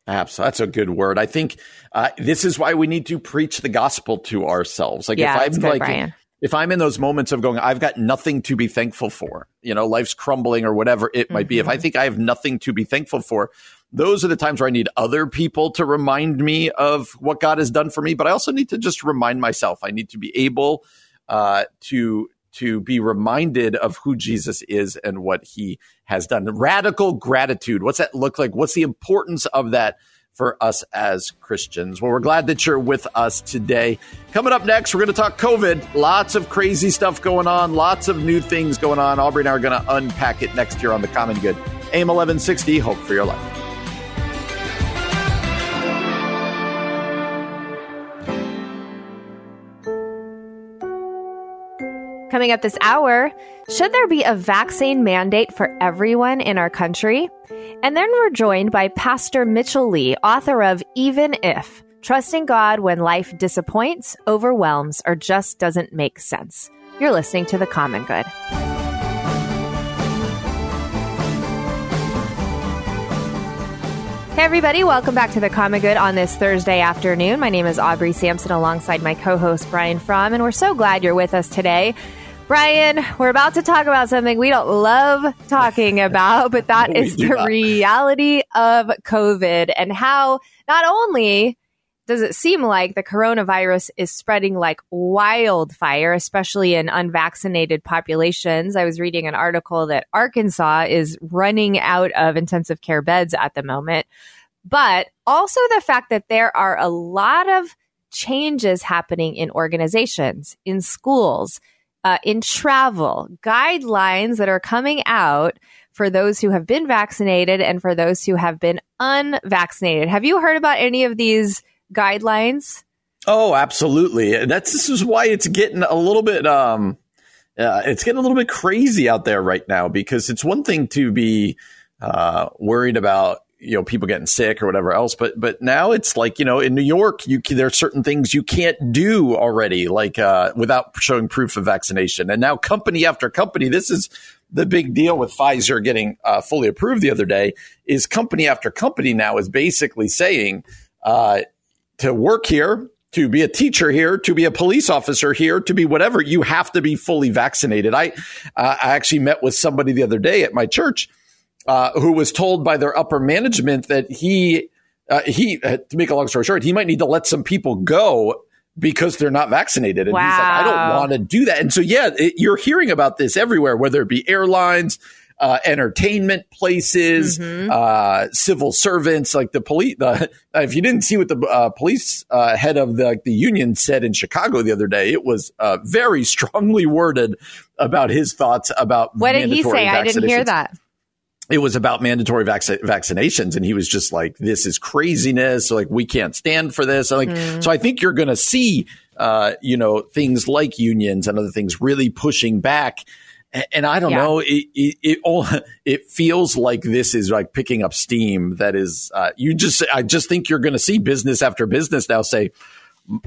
Absolutely. That's a good word. I think uh, this is why we need to preach the gospel to ourselves. Like yeah, if I'm like, Brian if I'm in those moments of going, I've got nothing to be thankful for, you know, life's crumbling or whatever it might mm-hmm. be. If I mm-hmm. think I have nothing to be thankful for, those are the times where I need other people to remind me of what God has done for me. But I also need to just remind myself. I need to be able uh, to to be reminded of who Jesus is and what he has done. Radical gratitude. What's that look like? What's the importance of that? For us as Christians. Well, we're glad that you're with us today. Coming up next, we're going to talk COVID. Lots of crazy stuff going on, lots of new things going on. Aubrey and I are going to unpack it next year on The Common Good. AM 1160, Hope for Your Life. Coming up this hour, should there be a vaccine mandate for everyone in our country? And then we're joined by Pastor Mitchel Lee, author of Even If trusting God when life disappoints, overwhelms, or just doesn't make sense. You're listening to The Common Good. Hey, everybody, welcome back to The Common Good on this Thursday afternoon. My name is Aubrey Sampson alongside my co host, Brian Fromm, and we're so glad you're with us today. Brian, we're about to talk about something we don't love talking about, but that is the not. reality of COVID and how not only does it seem like the coronavirus is spreading like wildfire, especially in unvaccinated populations. I was reading an article that Arkansas is running out of intensive care beds at the moment, but also the fact that there are a lot of changes happening in organizations, in schools, uh, in travel, guidelines that are coming out for those who have been vaccinated and for those who have been unvaccinated. Have you heard about any of these? guidelines? Oh, absolutely. That's this is why it's getting a little bit um uh, it's getting a little bit crazy out there right now because it's one thing to be uh, worried about you know people getting sick or whatever else but but now it's like you know in new york you there are certain things you can't do already like uh, without showing proof of vaccination and now company after company this is the big deal with pfizer getting uh, fully approved the other day is company after company now is basically saying uh, to work here, to be a teacher here, to be a police officer here, to be whatever, you have to be fully vaccinated. I, uh, I actually met with somebody the other day at my church uh, who was told by their upper management that he, uh, he, uh, to make a long story short, he might need to let some people go because they're not vaccinated. And wow. he's like, I don't want to do that. And so, yeah, it, you're hearing about this everywhere, whether it be airlines, uh, entertainment places, mm-hmm. uh, civil servants, like the police. The, if you didn't see what the uh, police uh, head of the, like, the union said in Chicago the other day, it was uh, very strongly worded about his thoughts about what did he say? I didn't hear that. It was about mandatory vac- vaccinations, and he was just like, "This is craziness! Like, we can't stand for this." Like, mm. so I think you're going to see, uh, you know, things like unions and other things really pushing back and I don't yeah. know, it, it, it, all, it feels like this is like picking up steam. That is, uh, you just, I just think you're going to see business after business now say,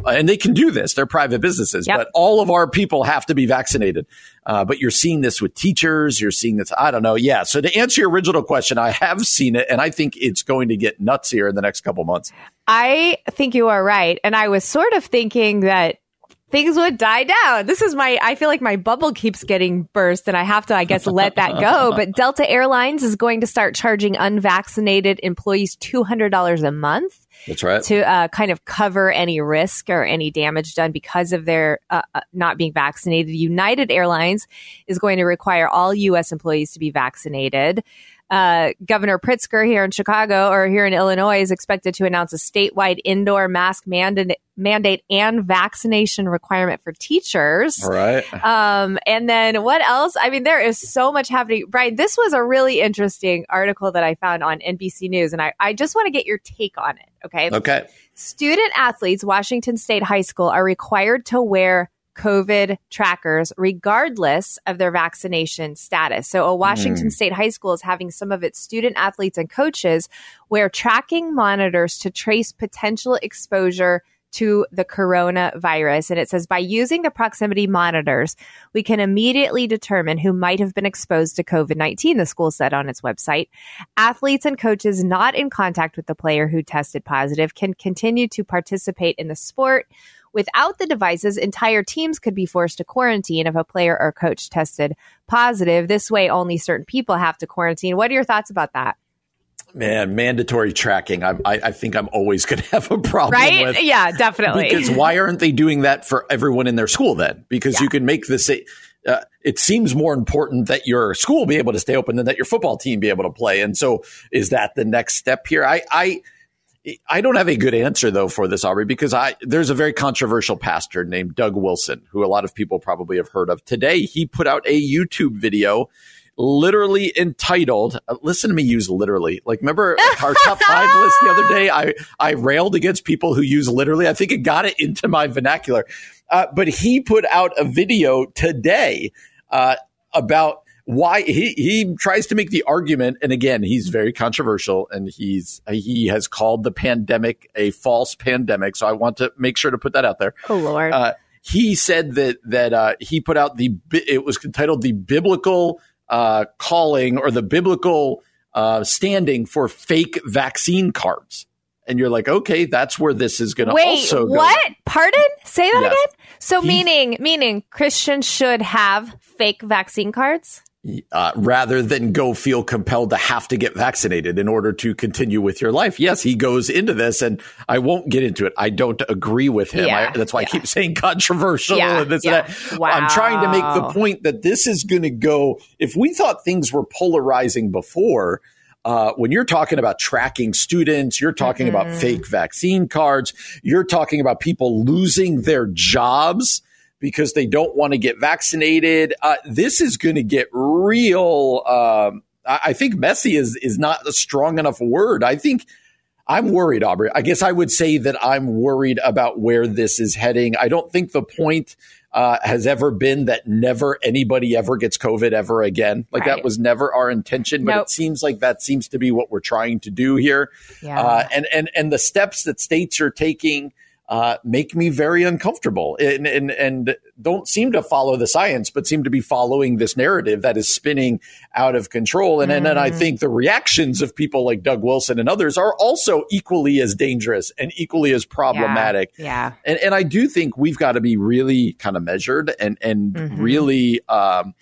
and they can do this. They're private businesses, yep. but all of our people have to be vaccinated. Uh, but you're seeing this with teachers. You're seeing this. I don't know. Yeah. So to answer your original question, I have seen it, and I think it's going to get nuts here in the next couple months. I think you are right, and I was sort of thinking that things would die down. This is my, I feel like my bubble keeps getting burst and I have to, I guess, let that go. But Delta Airlines is going to start charging unvaccinated employees $200 a month. That's right. To uh, kind of cover any risk or any damage done because of their uh, uh not being vaccinated. United Airlines is going to require all U.S. employees to be vaccinated uh, Governor Pritzker here in Chicago or here in Illinois is expected to announce a statewide indoor mask mandate, mandate and vaccination requirement for teachers. All right. Um, and then what else? I mean, there is so much happening. Brian, this was a really interesting article that I found on NBC News, and I, I just want to get your take on it. Okay. Okay. Student athletes, Washington State High School, are required to wear COVID trackers, regardless of their vaccination status. So, a Washington mm. State high school is having some of its student athletes and coaches wear tracking monitors to trace potential exposure to the coronavirus. And it says by using the proximity monitors, we can immediately determine who might have been exposed to COVID 19, the school said on its website. Athletes and coaches not in contact with the player who tested positive can continue to participate in the sport Without the devices, entire teams could be forced to quarantine if a player or coach tested positive. This way, only certain people have to quarantine. What are your thoughts about that? Man, mandatory tracking. I, I, I think I'm always going to have a problem right? with. Yeah, definitely. Because why aren't they doing that for everyone in their school then? Because yeah. you can make this. Uh, it seems more important that your school be able to stay open than that your football team be able to play. And so, is that the next step here? I, I I don't have a good answer though for this, Aubrey, because I there's a very controversial pastor named Doug Wilson, who a lot of people probably have heard of. Today, he put out a YouTube video literally entitled uh, listen to me use literally like remember our top five list the other day i i railed against people who use literally i think it got it into my vernacular uh, but he put out a video today uh, about why he he tries to make the argument, and again, he's very controversial, and he's he has called the pandemic a false pandemic. So I want to make sure to put that out there. Oh Lord. Uh, he said that that uh, he put out the it was entitled the biblical uh, calling or the biblical uh, standing for fake vaccine cards. And you're like, okay, that's where this is going to also go. What? Pardon? Say that yes. again. So he, meaning meaning Christians should have fake vaccine cards? Uh, rather than go feel compelled to have to get vaccinated in order to continue with your life. Yes, he goes into this, and I won't get into it. I don't agree with him. Yeah, I, that's why yeah. I keep saying controversial yeah, and this and that. Wow. I'm trying to make the point that this is going to go. If we thought things were polarizing before, uh, when you're talking about tracking students, you're talking mm-hmm. about fake vaccine cards, you're talking about people losing their jobs because they don't want to get vaccinated. Uh, this is going to get real. Um, I, think messy is is not a strong enough word. I think I'm worried, Aubrey. I guess I would say that I'm worried about where this is heading. I don't think the point uh, has ever been that never anybody ever gets COVID ever again. Like right. that was never our intention, but nope. it seems like that seems to be what we're trying to do here. Yeah. Uh, and and and the steps that states are taking uh, make me very uncomfortable and, and, and don't seem to follow the science, but seem to be following this narrative that is spinning out of control. And, mm. and then I mm. think the reactions of people like Doug Wilson and others are also equally as dangerous and equally as problematic. Yeah. yeah. And, and I do think we've got to be really kind of measured and, and mm-hmm. really, um,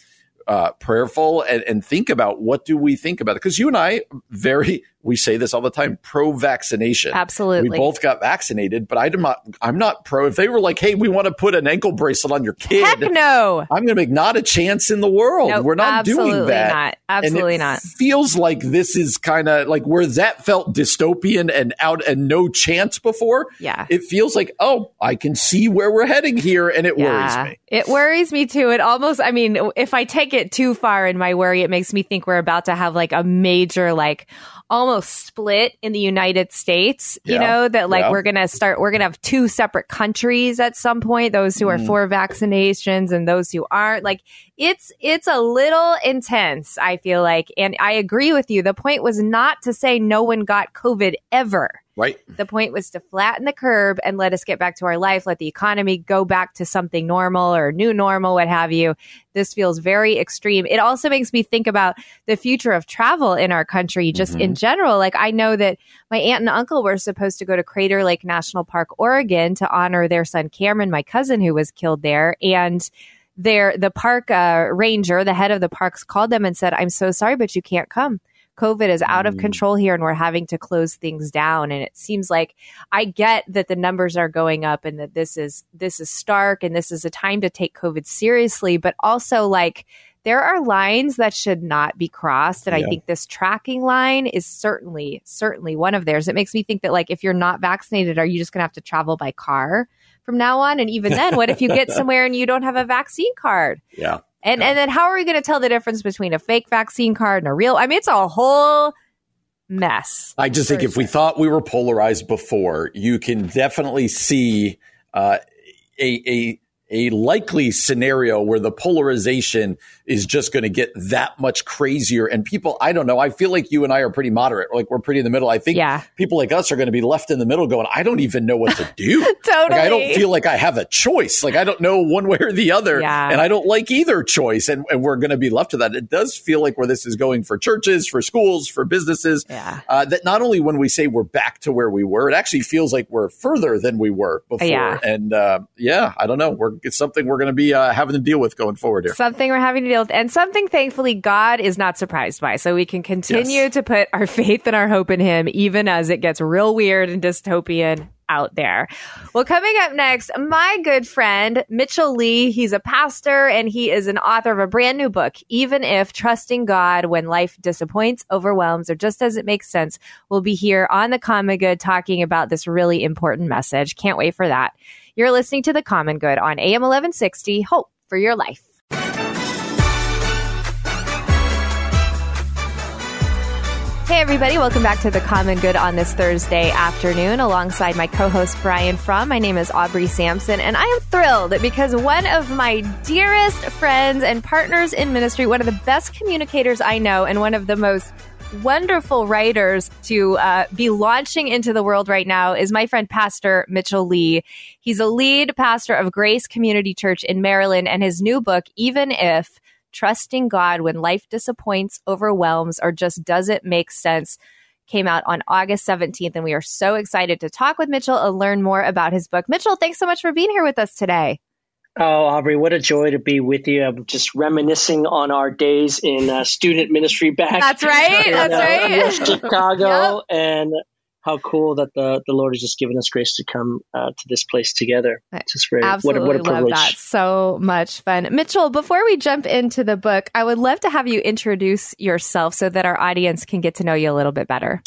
uh, prayerful and, and think about what do we think about it because you and I very we say this all the time pro vaccination. Absolutely. We both got vaccinated, but I'm not, I'm not pro. If they were like, hey, we want to put an ankle bracelet on your kid. Heck no. I'm going to make not a chance in the world. Nope, we're not doing that. Not. Absolutely not. Feels like this is kind of like where that felt dystopian and out and no chance before. Yeah. It feels like, oh, I can see where we're heading here and it yeah. worries me. It worries me too. It almost, I mean, if I take it too far in my worry, it makes me think we're about to have like a major, like, almost split in the United States, you yeah. know, that like yeah. we're going to start, we're going to have two separate countries at some point, those who are mm. for vaccinations and those who aren't. Like it's, it's a little intense, I feel like. And I agree with you. The point was not to say no one got COVID ever. Right. The point was to flatten the curve and let us get back to our life, let the economy go back to something normal or new normal, what have you. This feels very extreme. It also makes me think about the future of travel in our country, just mm-hmm. in general. Like, I know that my aunt and uncle were supposed to go to Crater Lake National Park, Oregon to honor their son Cameron, my cousin who was killed there. And their the park uh, ranger, the head of the parks, called them and said, "I'm so sorry, but you can't come." COVID is out of mm. control here and we're having to close things down. And it seems like I get that the numbers are going up and that this is this is stark and this is a time to take COVID seriously, but also like there are lines that should not be crossed. And yeah. I think this tracking line is certainly, certainly one of theirs. It makes me think that like if you're not vaccinated, are you just gonna have to travel by car? From now on, and even then, what if you get somewhere and you don't have a vaccine card? Yeah. And and then how are we going to tell the difference between a fake vaccine card and a real? I mean, it's a whole mess. I just think if we thought we were polarized before, you can definitely see uh, a a a likely scenario where the polarization is just going to get that much crazier. And people, I don't know. I feel like you and I are pretty moderate. Like we're pretty in the middle. I think yeah. people like us are going to be left in the middle going, I don't even know what to do. totally. Like, I don't feel like I have a choice. Like I don't know one way or the other. Yeah. And I don't like either choice. And, and we're going to be left to that. It does feel like where this is going for churches, for schools, for businesses, yeah. uh, that not only when we say we're back to where we were, it actually feels like we're further than we were before. Yeah. And uh, yeah, I don't know. We're, it's something we're going to be uh, having to deal with going forward here. Something we're having to with. And something, thankfully, God is not surprised by. So we can continue yes. to put our faith and our hope in Him, even as it gets real weird and dystopian out there. Well, coming up next, my good friend Mitchel Lee. He's a pastor and he is an author of a brand new book, Even If Trusting God When Life Disappoints, Overwhelms, or Just Doesn't Make Sense. We'll be here on the Common Good talking about this really important message. Can't wait for that. You're listening to The Common Good on AM 1160. Hope for your life. Hey, everybody, welcome back to The Common Good on this Thursday afternoon alongside my co host Brian Fromm. My name is Aubrey Sampson, and I am thrilled because one of my dearest friends and partners in ministry, one of the best communicators I know, and one of the most wonderful writers to uh, be launching into the world right now is my friend Pastor Mitchel Lee. He's a lead pastor of Grace Community Church in Maryland, and his new book, Even If, Trusting God When Life Disappoints, Overwhelms, or Just Doesn't Make Sense came out on August 17th. And we are so excited to talk with Mitchel and learn more about his book. Mitchel, thanks so much for being here with us today. Oh, Aubrey, what a joy to be with you. I'm just reminiscing on our days in uh, student ministry back. That's right. In, that's uh, right. Chicago. yep. And how cool that the, the Lord has just given us grace to come uh, to this place together. It's just very Absolutely what a, what a privilege. love that. So much fun. Mitchel, before we jump into the book, I would love to have you introduce yourself so that our audience can get to know you a little bit better.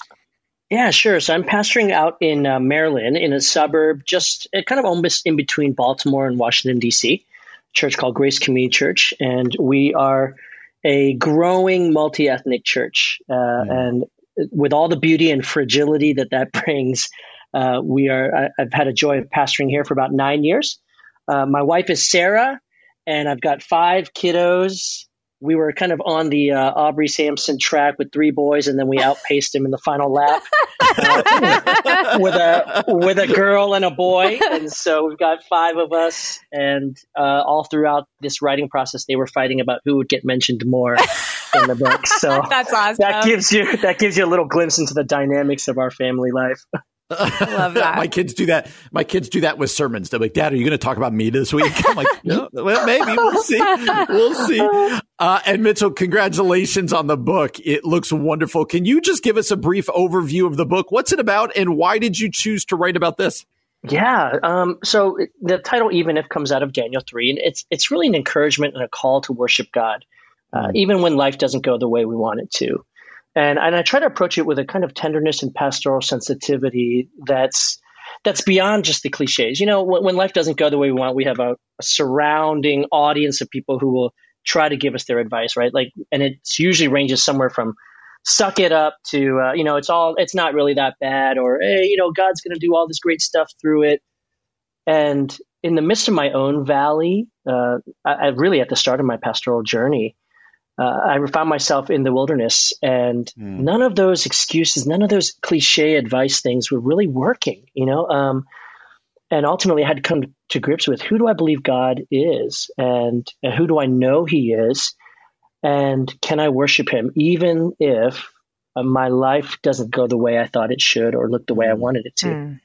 Yeah, sure. So I'm pastoring out in uh, Maryland in a suburb just uh, kind of almost in between Baltimore and Washington, D.C., church called Grace Community Church. And we are a growing multi ethnic church. Uh, mm. And with all the beauty and fragility that that brings, uh, we are. I, have had a joy of pastoring here for about nine years. Uh, my wife is Sarah, and I've got five kiddos. We were kind of on the uh, Aubrey Sampson track with three boys, and then we outpaced him in the final lap uh, with a with a girl and a boy. And so we've got five of us, and uh, all throughout this writing process, they were fighting about who would get mentioned more in the book. So that's awesome. That gives you that gives you a little glimpse into the dynamics of our family life. I love that. my kids do that. My kids do that with sermons. They're like, "Dad, are you going to talk about me this week?" I'm like, "No, well, maybe we'll see. We'll see." Uh, and Mitchel, congratulations on the book. It looks wonderful. Can you just give us a brief overview of the book? What's it about, and why did you choose to write about this? Yeah. Um, so the title, even if, comes out of Daniel three, and it's it's really an encouragement and a call to worship God uh, even when life doesn't go the way we want it to. And, and I try to approach it with a kind of tenderness and pastoral sensitivity that's that's beyond just the cliches. You know, when, when life doesn't go the way we want, we have a, a, surrounding audience of people who will try to give us their advice, right? Like, and it usually ranges somewhere from suck it up to uh, you know it's all it's not really that bad or hey you know god's going to do all this great stuff through it and in the midst of my own valley uh, I, I really at the start of my pastoral journey uh, I found myself in the wilderness, and mm. none of those excuses, none of those cliche advice things were really working, you know. Um, and ultimately, I had to come to grips with who do I believe God is, and, and who do I know He is, and can I worship Him even if uh, my life doesn't go the way I thought it should or look the way I hmm. wanted it to. Mm.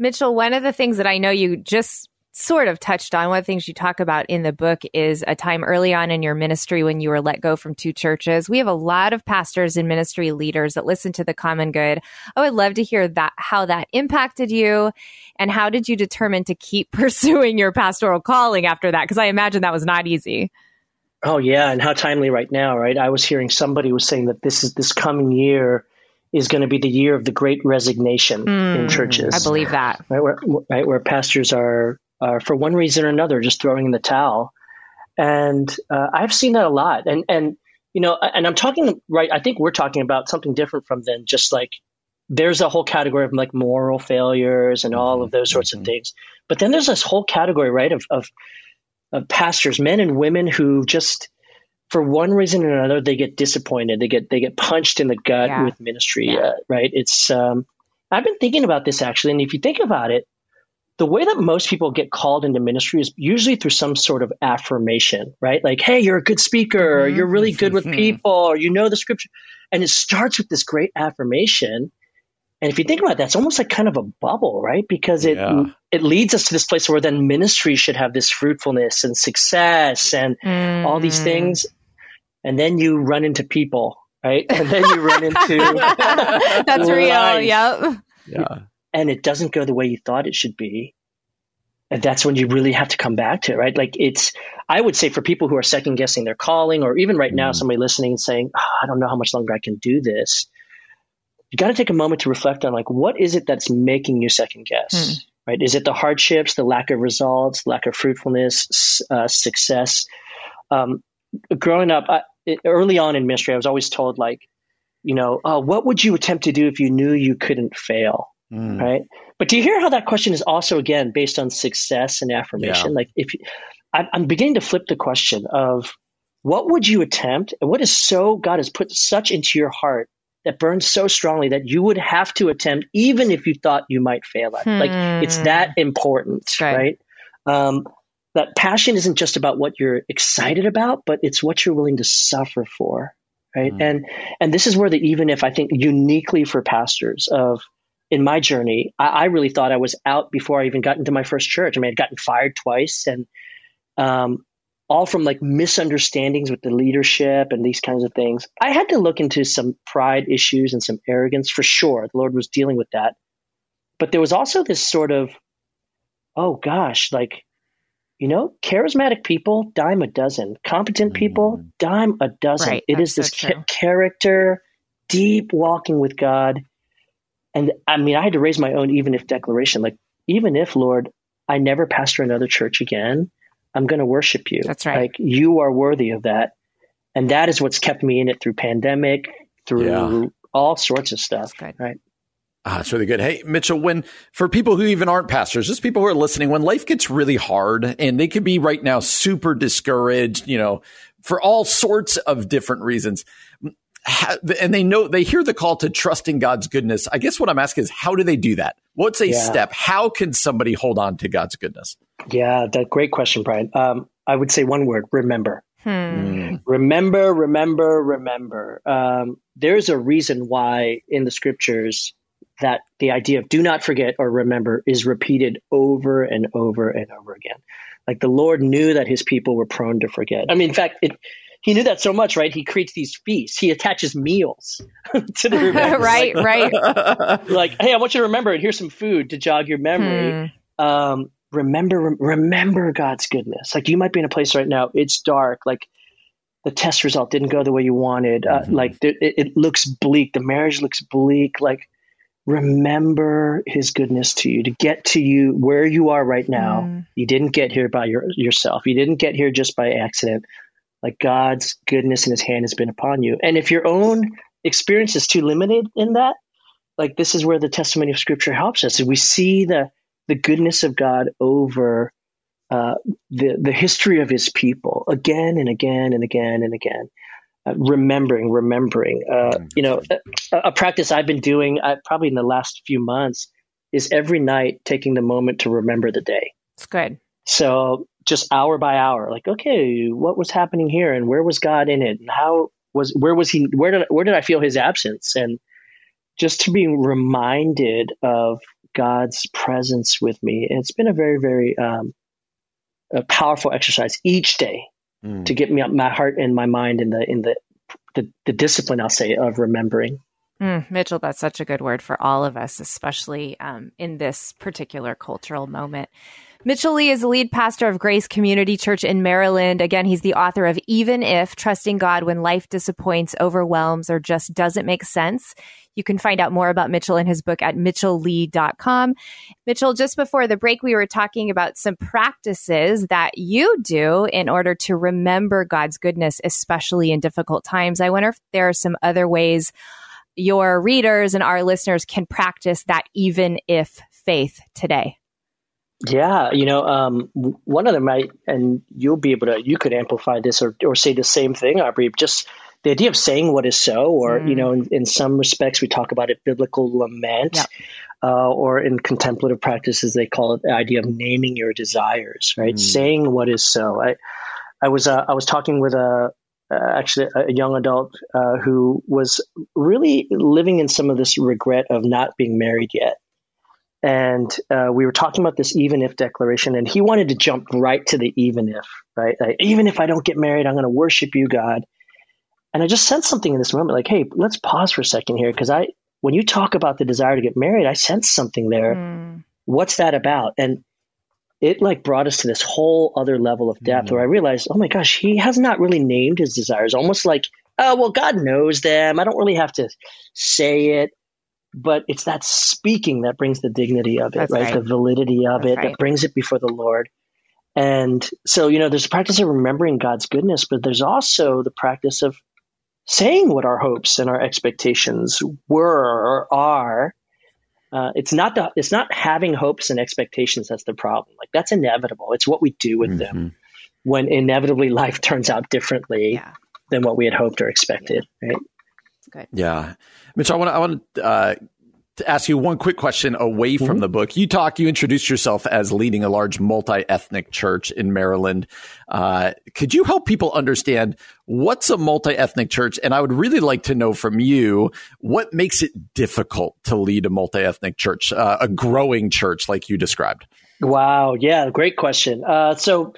Mitchel, one of the things that I know you just sort of touched on. One of the things you talk about in the book is a time early on in your ministry when you were let go from two churches. We have a lot of pastors and ministry leaders that listen to the common good. I would love to hear that, how that impacted you and how did you determine to keep pursuing your pastoral calling after that? Because I imagine that was not easy. Oh yeah. And how timely right now, right? I was hearing somebody was saying that this is this coming year is going to be the year of the great resignation mm, in churches. I believe that. Right where, right, where pastors are uh, for one reason or another, just throwing in the towel. And uh, I've seen that a lot. And and you know, and I'm talking right. I think we're talking about something different from than just like there's a whole category of like moral failures and all of those sorts mm-hmm. of things. But then there's this whole category, right, of, of of pastors, men and women who just for one reason or another they get disappointed. They get they get punched in the gut yeah. with ministry, yeah. uh, right? It's um, I've been thinking about this actually, and if you think about it, the way that most people get called into ministry is usually through some sort of affirmation, right? Like, hey, you're a good speaker, or you're really good with mm-hmm. people, or you know the scripture. And it starts with this great affirmation. And if you think about that, it's almost like kind of a bubble, right? Because it yeah. it leads us to this place where then ministry should have this fruitfulness and success and mm. all these mm. things. And then you run into people, right? And then you run into That's real. Yep. Yeah and it doesn't go the way you thought it should be, and that's when you really have to come back to it, right? Like it's, I would say for people who are second guessing their calling, or even right now, mm. somebody listening and saying, oh, I don't know how much longer I can do this. You got to take a moment to reflect on like, what is it that's making you second guess, mm. right? Is it the hardships, the lack of results, lack of fruitfulness, uh, success? Um, growing up, I, early on in ministry, I was always told like, you know, uh, what would you attempt to do if you knew you couldn't fail? Mm. Right. But do you hear how that question is also, again, based on success and affirmation? Yeah. Like, if you, I'm, I'm beginning to flip the question of what would you attempt and what is so God has put such into your heart that burns so strongly that you would have to attempt even if you thought you might fail at. Hmm. Like it's that important, right? Um, that passion isn't just about what you're excited about, but it's what you're willing to suffer for, right? Mm. And and this is where the even if I think uniquely for pastors of in my journey, I, I, really thought I was out before I even got into my first church. I mean, I'd gotten fired twice, and um, all from like misunderstandings with the leadership and these kinds of things. I had to look into some pride issues and some arrogance for sure. The Lord was dealing with that, but there was also this sort of, oh gosh, like you know, charismatic people, dime a dozen. Competent people, mm. dime a dozen. Right, it is this so ca- character, deep walking with God. And I mean, I had to raise my own even if declaration. Like, even if, Lord, I never pastor another church again, I'm going to worship you. That's right. Like, you are worthy of that. And that is what's kept me in it through pandemic, through yeah. all sorts of stuff. Right. Ah, that's really good. Hey, Mitchel, when for people who even aren't pastors, just people who are listening, when life gets really hard and they could be right now super discouraged, you know, for all sorts of different reasons, and they know they hear the call to trusting God's goodness. I guess what I'm asking is, how do they do that? What's a yeah. step? How can somebody hold on to God's goodness? Yeah, that great question, Brian. Um, I would say one word: remember. Hmm. Remember, remember, remember. Um, there's a reason why in the scriptures that the idea of do not forget or remember is repeated over and over and over again. Like the Lord knew that his people were prone to forget. I mean, in fact, it, he knew that so much, right? He creates these feasts. He attaches meals to the remembrance. right, like, right. like, hey, I want you to remember it. Here's some food to jog your memory. Hmm. Um, remember, remember God's goodness. Like you might be in a place right now. It's dark. Like the test result didn't go the way you wanted. Uh, mm-hmm. Like it, it looks bleak. The marriage looks bleak. Like remember his goodness to you to get to you where you are right now mm. you didn't get here by your, yourself you didn't get here just by accident like god's goodness in his hand has been upon you and if your own experience is too limited in that like this is where the testimony of scripture helps us we see the the goodness of god over uh, the the history of his people again and again and again and again uh, remembering, remembering. Uh, mm-hmm. you know, a, a, practice I've been doing uh, probably in the last few months is every night taking the moment to remember the day. It's good. So just hour by hour, like, okay, what was happening here, and where was God in it, and how was where was he? Where did where did I feel His absence? And just to be reminded of God's presence with me. And it's been a very, very um, a powerful exercise each day mm. to get me up my heart and my mind in the in the the, the discipline I'll say of remembering. Mm, Mitchel, that's such a good word for all of us, especially um, in this particular cultural moment. Mitchel Lee is the lead pastor of Grace Community Church in Maryland. Again, he's the author of Even If Trusting God When Life Disappoints, Overwhelms, or Just Doesn't Make Sense. You can find out more about Mitchel and his book at mitchellee.com. Mitchel, just before the break, we were talking about some practices that you do in order to remember God's goodness, especially in difficult times. I wonder if there are some other ways your readers and our listeners can practice that even if faith today. Yeah, you know, um, one of them might, and you'll be able to, you could amplify this or, or say the same thing, Aubrey, just the idea of saying what is so, or, mm. you know, in, in, some respects, we talk about it biblical lament, yeah. uh, or in contemplative practices, they call it the idea of naming your desires, right? Mm. Saying what is so. I, I was, uh, I was talking with a, uh, actually a young adult uh, who was really living in some of this regret of not being married yet and uh, we were talking about this even if declaration and he wanted to jump right to the even if right? Like, even if i don't get married i'm going to worship you god. And i just sensed something in this moment like hey let's pause for a second here because i when you talk about the desire to get married i sense something there. Mm. what's that about? And it like brought us to this whole other level of depth mm. where i realized oh my gosh he has not really named his desires. Almost like oh well god knows them. I don't really have to say it but it's that speaking that brings the dignity of it, right? right? The validity of That's it right. that brings it before the Lord. And so, you know, there's a practice of remembering God's goodness, but there's also the practice of saying what our hopes and our expectations were or are. Uh, it's not the, it's not having hopes and expectations that's the problem. Like that's inevitable. It's what we do with mm-hmm. them when inevitably life turns out differently yeah. than what we had hoped or expected. Right. Good. Yeah, Mitch, I want to I want to uh, to ask you one quick question away from mm-hmm. the book. You talk, you introduced yourself as leading a large multi ethnic church in Maryland. Uh, could you help people understand what's a multi ethnic church? And I would really like to know from you what makes it difficult to lead a multi ethnic church, uh, a growing church like you described. Wow. Yeah. Great question. Uh, so,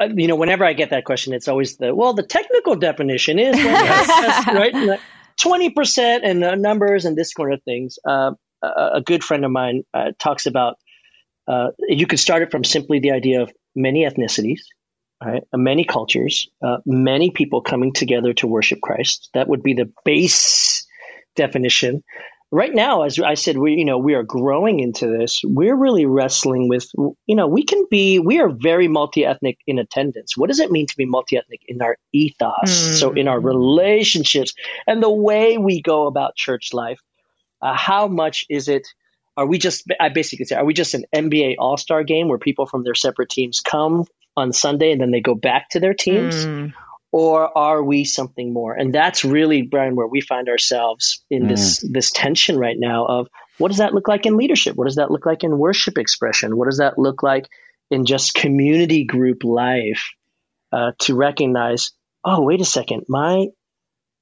uh, you know, whenever I get that question, it's always the well, the technical definition is right. 20% and the numbers and this kind of things. Uh, a, a, good friend of mine uh, talks about uh, you could start it from simply the idea of many ethnicities, right? Uh, many cultures, uh, many people coming together to worship Christ. That would be the base definition right now, as I said, we you know we are growing into this. We're really wrestling with you know we can be we are very multi ethnic in attendance. What does it mean to be multi ethnic in our ethos? Mm. So in our relationships and the way we go about church life. Uh, how much is it? Are we just? I basically say, are we just an NBA All Star game where people from their separate teams come on Sunday and then they go back to their teams? Mm or are we something more? And that's really, Brian, where we find ourselves in mm. this this tension right now of what does that look like in leadership? What does that look like in worship expression? What does that look like in just community group life? Uh, to recognize, oh, wait a second, my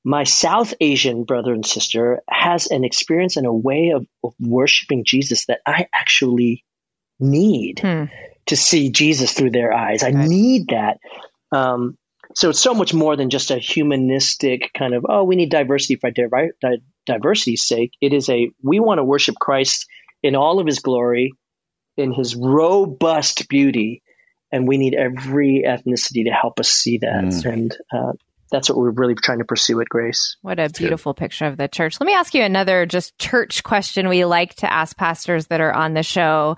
my South Asian brother and sister has an experience and a way of, of worshiping Jesus that I actually need hmm. to see Jesus through their eyes. I need that. Um, so it's so much more than just a humanistic kind of oh we need diversity for di- di- diversity's sake. It is a we want to worship christ in all of his glory in his robust beauty and we need every ethnicity to help us see that. Mm. and uh, that's what we're really trying to pursue at grace. What a beautiful picture of the church. Let me ask you another just church question we like to ask pastors that are on the show.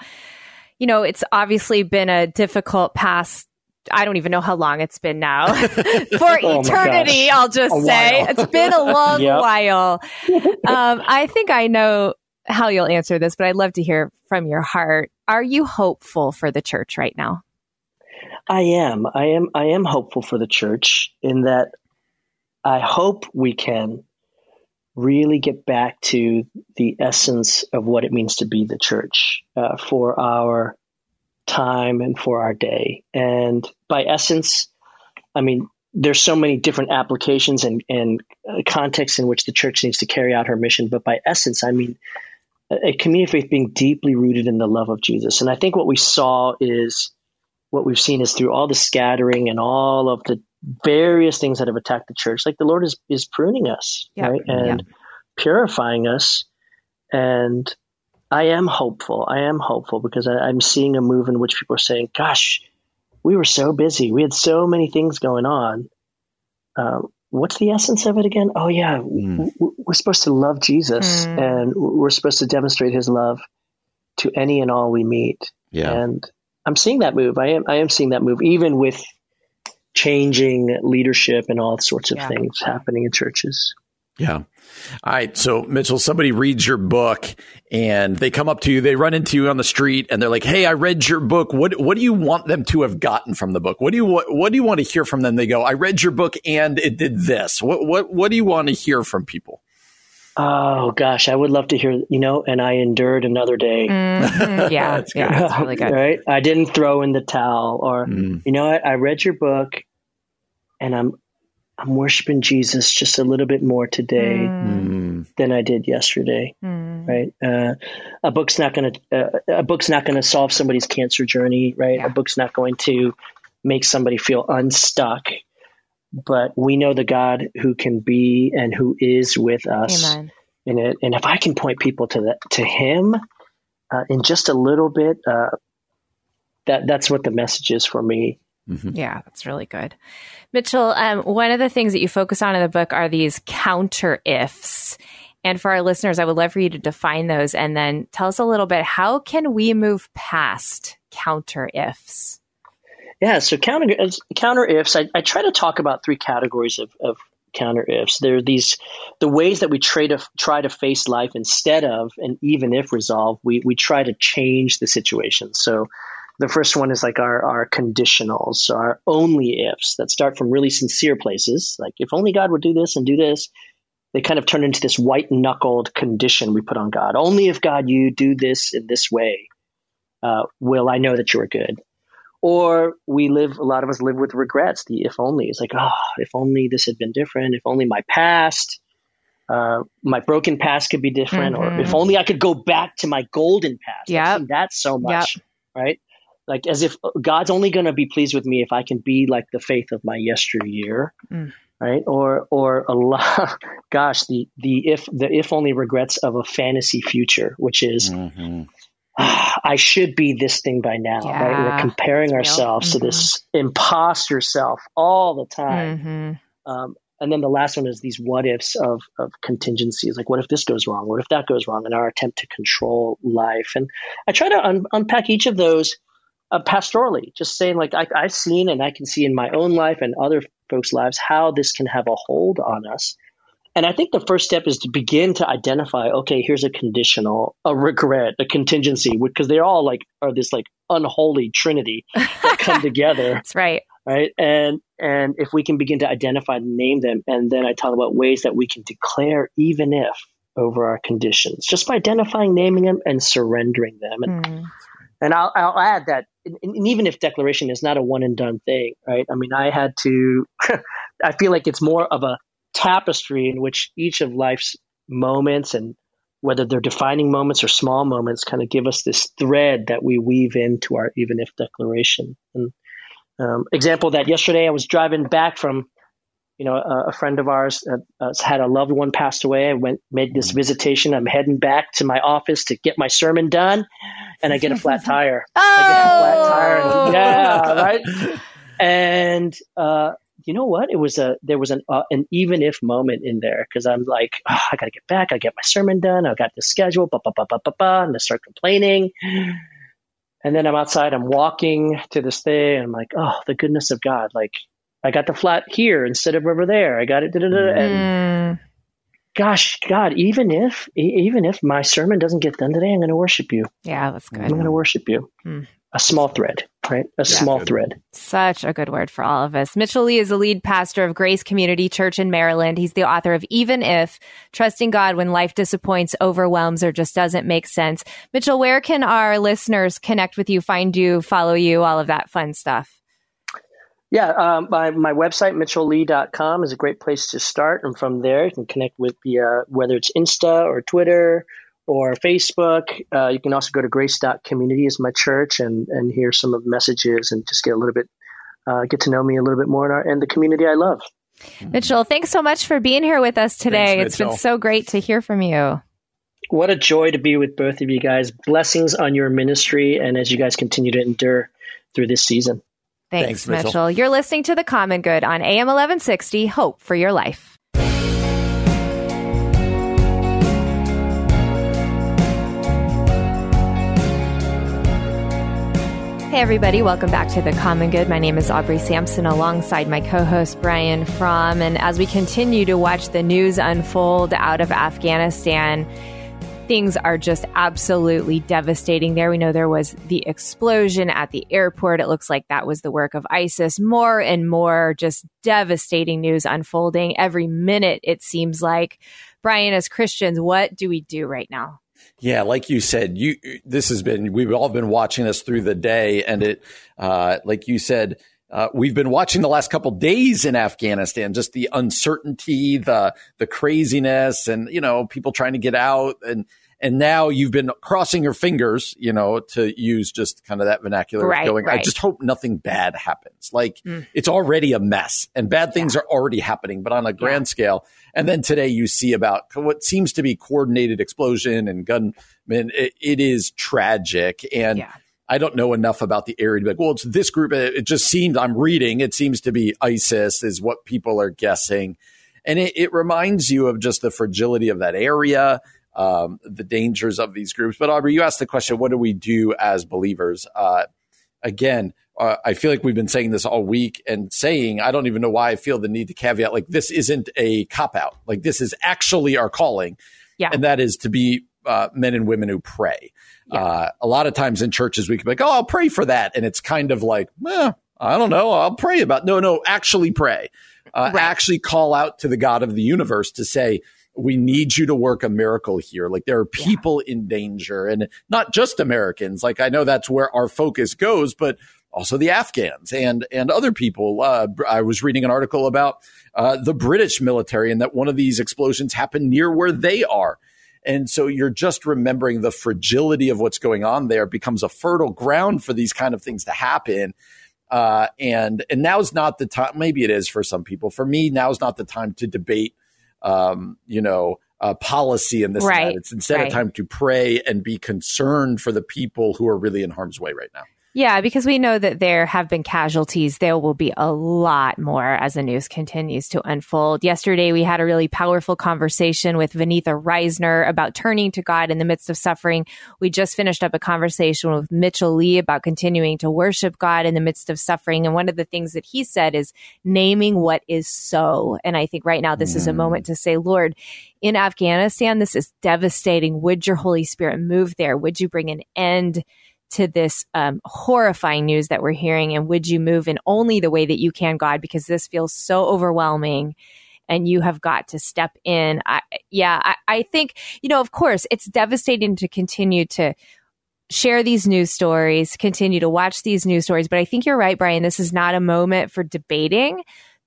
You know it's obviously been a difficult past I don't even know how long it's been now. For oh eternity, I'll just a say. While. it's been a long yep. while. Um, I think I know how you'll answer this, but I'd love to hear from your heart. Are you hopeful for the church right now? I am. I am. I am hopeful for the church in that I hope we can really get back to the essence of what it means to be the church uh, for our time and for our day. And by essence, I mean, there's so many different applications and, and uh, contexts in which the church needs to carry out her mission. But by essence, I mean, a, community faith being deeply rooted in the love of Jesus. And I think what we saw is what we've seen is through all the scattering and all of the various things that have attacked the church, like the Lord is, is pruning us, yeah. right? And yeah. purifying us. And I am hopeful. I am hopeful because I, am seeing a move in which people are saying, "Gosh, we were so busy. We had so many things going on. Uh, what's the essence of it again? Oh yeah, mm. we're supposed to love Jesus, mm. and we're supposed to demonstrate His love to any and all we meet. Yeah. And I'm seeing that move. I am. I am seeing that move, even with changing leadership and all sorts of yeah. things happening in churches. Yeah. All right. So, Mitchel, somebody reads your book and they come up to you, they run into you on the street and they're like, Hey, I read your book. What, what do you want them to have gotten from the book? What do you, what, what do you want to hear from them? They go, I read your book and it did this. What, what, what do you want to hear from people? Oh gosh, I would love to hear, you know, and I endured another day. Mm-hmm. Yeah. that's yeah. That's really good. right. I didn't throw in the towel or, mm. you know what? I read your book and I'm, I'm worshiping Jesus just a little bit more today mm. than I did yesterday. Mm. Right? Uh, a book's not going to uh, a book's not going to solve somebody's cancer journey. Right? Yeah. A book's not going to make somebody feel unstuck. But we know the God who can be and who is with us Amen. in it. And if I can point people to that to Him uh, in just a little bit, uh, that that's what the message is for me. Mm-hmm. Yeah, that's really good. Mitchel, um, one of the things that you focus on in the book are these counter ifs. And for our listeners, I would love for you to define those and then tell us a little bit how can we move past counter ifs? Yeah, so counter, counter ifs, I, I, try to talk about three categories of, of counter ifs. There are these the ways that we try to try to face life instead of an even if resolve. We we try to change the situation. So the first one is like our our conditionals, our only ifs that start from really sincere places, like if only God would do this and do this. They kind of turn into this white knuckled condition we put on God. Only if God you do this in this way, uh, will I know that you are good. Or we live, a lot of us live with regrets, the if only. It's like, oh, if only this had been different, if only my past, uh, my broken past could be different, mm-hmm. or if only I could go back to my golden past. Yeah, that so much, yep. right? Like as if God's only going to be pleased with me if I can be like the faith of my yesteryear, mm. right? Or or a lot, gosh, the the if the if only regrets of a fantasy future, which is. Mm-hmm I should be this thing by now, yeah, right? We're comparing ourselves mm-hmm. to this mm-hmm. imposter self all the time. Mm-hmm. Um, and then the last one is these what ifs of, of contingencies. Like, what if this goes wrong? What if that goes wrong? In our attempt to control life. And I try to un- unpack each of those uh, pastorally, just saying, like, I, I've seen and I can see in my own life and other folks' lives how this can have a hold on us. And I think the first step is to begin to identify, okay, here's a conditional, a regret, a contingency, because they all like are this like unholy trinity that come together. That's right. Right. And and if we can begin to identify and name them, and then I talk about ways that we can declare even if over our conditions, just by identifying, naming them, and surrendering them. And mm. And I'll I'll add that and even if declaration is not a one and done thing, right? I mean, I had to. I feel like it's more of a tapestry in which each of life's moments and whether they're defining moments or small moments kind of give us this thread that we weave into our even if declaration and um, example that yesterday i was driving back from you know a, a friend of ours uh, uh, had a loved one passed away i went made this mm-hmm. visitation i'm heading back to my office to get my sermon done and i get a flat tire oh! i get a flat tire and, yeah right and uh, you know what? It was a there was an uh, an even if moment in there because I'm like, oh, I got to get back. I get my sermon done. I got the schedule. Ba ba ba ba ba ba. And I start complaining. And then I'm outside. I'm walking to this thing. And I'm like, oh, the goodness of God! Like I got the flat here instead of over there. I got it. Mm. And gosh, God, even if even if my sermon doesn't get done today, I'm going to worship you. Yeah, that's good. I'm going to worship you. Mm a small thread, right? A yeah, small good. thread. Such a good word for all of us. Mitchel Lee is a lead pastor of Grace Community Church in Maryland. He's the author of Even If, Trusting God When Life Disappoints, Overwhelms, or Just Doesn't Make Sense. Mitchel, where can our listeners connect with you, find you, follow you, all of that fun stuff? Yeah, um, my, my website, mitchellee.com, is a great place to start. And from there, you can connect with via whether it's Insta or Twitter or Facebook. Uh, you can also go to grace.community as my church and, and hear some of the messages and just get a little bit, uh, get to know me a little bit more in, our, and the community I love. Mitchel, thanks so much for being here with us today. Thanks, it's been so great to hear from you. What a joy to be with both of you guys. Blessings on your ministry and as you guys continue to endure through this season. Thanks, Thanks Mitchel. Mitchel. You're listening to The Common Good on AM 1160, Hope for Your Life. Hey, everybody, welcome back to The Common Good. My name is Aubrey Sampson alongside my co host Brian Fromm. And as we continue to watch the news unfold out of Afghanistan, things are just absolutely devastating there. We know there was the explosion at the airport. It looks like that was the work of ISIS. More and more just devastating news unfolding every minute, it seems like. Brian, as Christians, what do we do right now? Yeah, like you said, you this has been we've all been watching this through the day, and it, uh, like you said, uh, we've been watching the last couple days in Afghanistan, just the uncertainty, the the craziness, and you know people trying to get out, and and now you've been crossing your fingers, you know, to use just kind of that vernacular. Right, going, right. I just hope nothing bad happens. Like mm. it's already a mess, and bad things yeah. are already happening, but on a grand yeah. scale. And then today you see about what seems to be coordinated explosion and gunmen. it, it is tragic. And yeah. I don't know enough about the area to be like, well, it's this group. It just seems I'm reading, it seems to be ISIS is what people are guessing. And it, it reminds you of just the fragility of that area, um, the dangers of these groups. But Aubrey, you asked the question, what do we do as believers? Uh, again, uh, I feel like we've been saying this all week and saying, I don't even know why I feel the need to caveat, like, this isn't a cop out. Like, this is actually our calling. Yeah. And that is to be uh, men and women who pray. Yeah. Uh, a lot of times in churches, we can be like, oh, I'll pray for that. And it's kind of like, I don't know. I'll pray about. No, no, actually pray. Uh, right. Actually call out to the God of the universe to say, we need you to work a miracle here. Like there are people yeah. in danger and not just Americans. Like I know that's where our focus goes, but also the Afghans and, and other people. Uh, I was reading an article about uh, the British military and that one of these explosions happened near where they are. And so you're just remembering the fragility of what's going on there becomes a fertile ground for these kind of things to happen. Uh, and and now's not the time. Maybe it is for some people. For me, now's not the time to debate um, you know, uh, policy in this. Right. It's instead right. of time to pray and be concerned for the people who are really in harm's way right now. Yeah, because we know that there have been casualties. There will be a lot more as the news continues to unfold. Yesterday, we had a really powerful conversation with Vaneetha Risner about turning to God in the midst of suffering. We just finished up a conversation with Mitchel Lee about continuing to worship God in the midst of suffering. And one of the things that he said is naming what is so. And I think right now this mm. is a moment to say, Lord, in Afghanistan, this is devastating. Would your Holy Spirit move there? Would you bring an end? To this um, horrifying news that we're hearing? And would you move in only the way that you can, God, because this feels so overwhelming and you have got to step in? I, yeah, I, I think, you know, of course, it's devastating to continue to share these news stories, continue to watch these news stories. But I think you're right, Brian. This is not a moment for debating.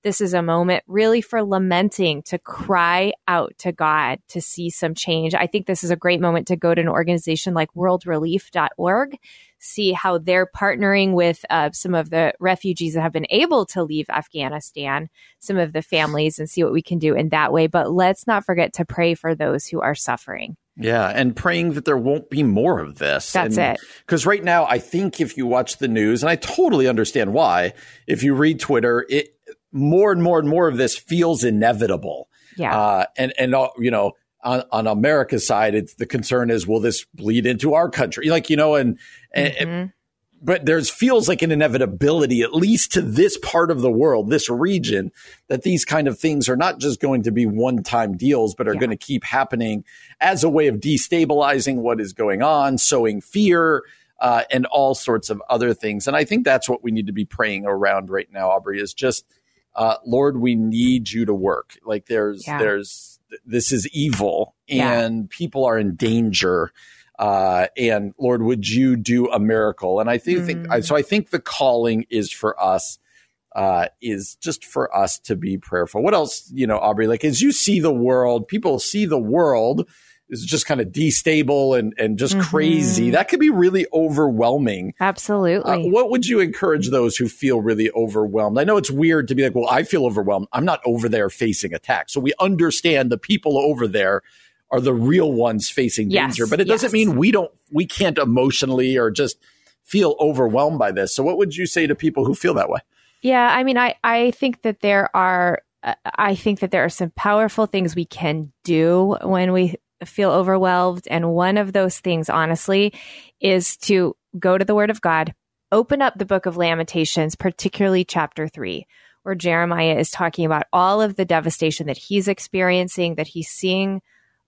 This is a moment really for lamenting, to cry out to God to see some change. I think this is a great moment to go to an organization like worldrelief.org, see how they're partnering with uh, some of the refugees that have been able to leave Afghanistan, some of the families, and see what we can do in that way. But let's not forget to pray for those who are suffering. Yeah, and praying that there won't be more of this. That's and, it. Because right now, I think if you watch the news, and I totally understand why, if you read Twitter, it more and more and more of this feels inevitable. Yeah. Uh, and, and, uh, you know, on, on America's side, it's the concern is, will this bleed into our country? Like, you know, and, mm-hmm. and but there's feels like an inevitability, at least to this part of the world, this region, that these kind of things are not just going to be one time deals, but are yeah. going to keep happening as a way of destabilizing what is going on, sowing fear, uh, and all sorts of other things. And I think that's what we need to be praying around right now, Aubrey, is just uh, Lord, we need you to work. Like there's, yeah. there's, this is evil and yeah. people are in danger. Uh, and Lord, would you do a miracle? And I think, mm. think, so I think the calling is for us, uh, is just for us to be prayerful. What else, you know, Aubrey, like as you see the world, people see the world is just kind of destable and, and just mm-hmm. crazy, that could be really overwhelming. Absolutely. Uh, what would you encourage those who feel really overwhelmed? I know it's weird to be like, well, I feel overwhelmed. I'm not over there facing attack. So we understand the people over there are the real ones facing yes. danger, but it doesn't mean we don't, we can't emotionally or just feel overwhelmed by this. So what would you say to people who feel that way? Yeah. I mean, I, I think that there are I think that there are some powerful things we can do when we feel overwhelmed. And one of those things, honestly, is to go to the Word of God, open up the book of Lamentations, particularly chapter three, where Jeremiah is talking about all of the devastation that he's experiencing, that he's seeing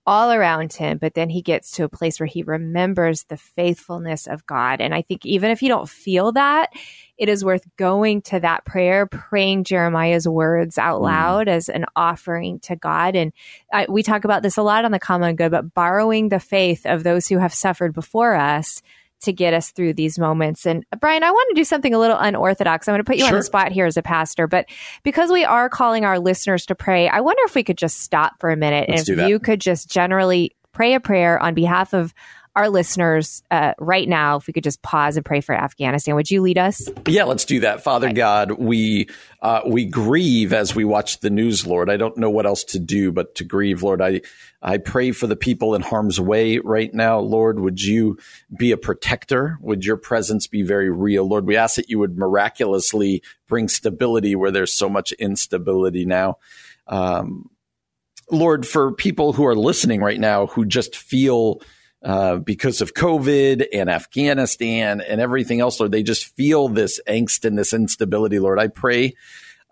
all around him, but then he gets to a place where he remembers the faithfulness of God. And I think even if you don't feel that, it is worth going to that prayer, praying Jeremiah's words out mm. loud mm. as an offering to God. And I, we talk about this a lot on the common good, but borrowing the faith of those who have suffered before us to get us through these moments. And uh, Brian, I want to do something a little unorthodox. I'm going to put you sure. on the spot here as a pastor, but because we are calling our listeners to pray, I wonder if we could just stop for a minute Let's and if you could just generally pray a prayer on behalf of our listeners uh, right now, if we could just pause and pray for Afghanistan, would you lead us? Yeah, let's do that. Father okay. God, we uh, we grieve as we watch the news, Lord. I don't know what else to do but to grieve, Lord. I I pray for the people in harm's way right now, Lord. Would you be a protector? Would your presence be very real, Lord? We ask that you would miraculously bring stability where there's so much instability now. Um, Lord, for people who are listening right now who just feel uh, because of COVID and Afghanistan and everything else, Lord. They just feel this angst and this instability, Lord. I pray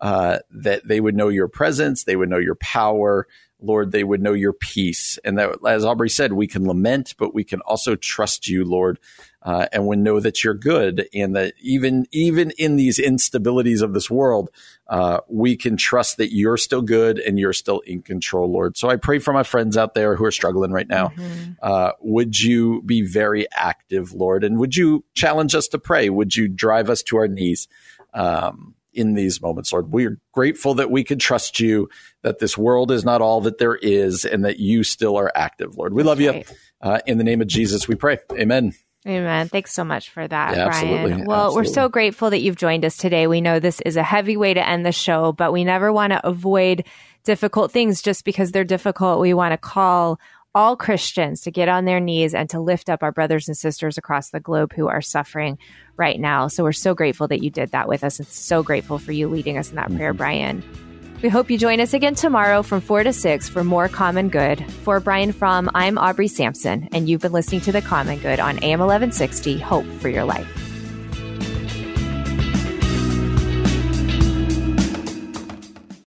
uh, that they would know your presence, they would know your power, Lord, they would know your peace. And that, as Aubrey said, we can lament, but we can also trust you, Lord, uh, and we know that you're good, and that even even in these instabilities of this world, uh, we can trust that you're still good and you're still in control, Lord. So I pray for my friends out there who are struggling right now. Mm-hmm. Uh, would you be very active, Lord, and would you challenge us to pray? Would you drive us to our knees? Um, in these moments, Lord. We are grateful that we can trust you, that this world is not all that there is, and that you still are active, Lord. We love you. Uh, in the name of Jesus, we pray. Amen. Amen. Thanks so much for that, yeah, Brian. Absolutely. Well, absolutely. we're so grateful that you've joined us today. We know this is a heavy way to end the show, but we never want to avoid difficult things just because they're difficult. We want to call all Christians to get on their knees and to lift up our brothers and sisters across the globe who are suffering right now. So we're so grateful that you did that with us and so grateful for you leading us in that mm-hmm. prayer, Brian. We hope you join us again tomorrow from 4 to 6 for more Common Good. For Brian Fromm, I'm Aubrey Sampson, and you've been listening to The Common Good on AM 1160 Hope for Your Life.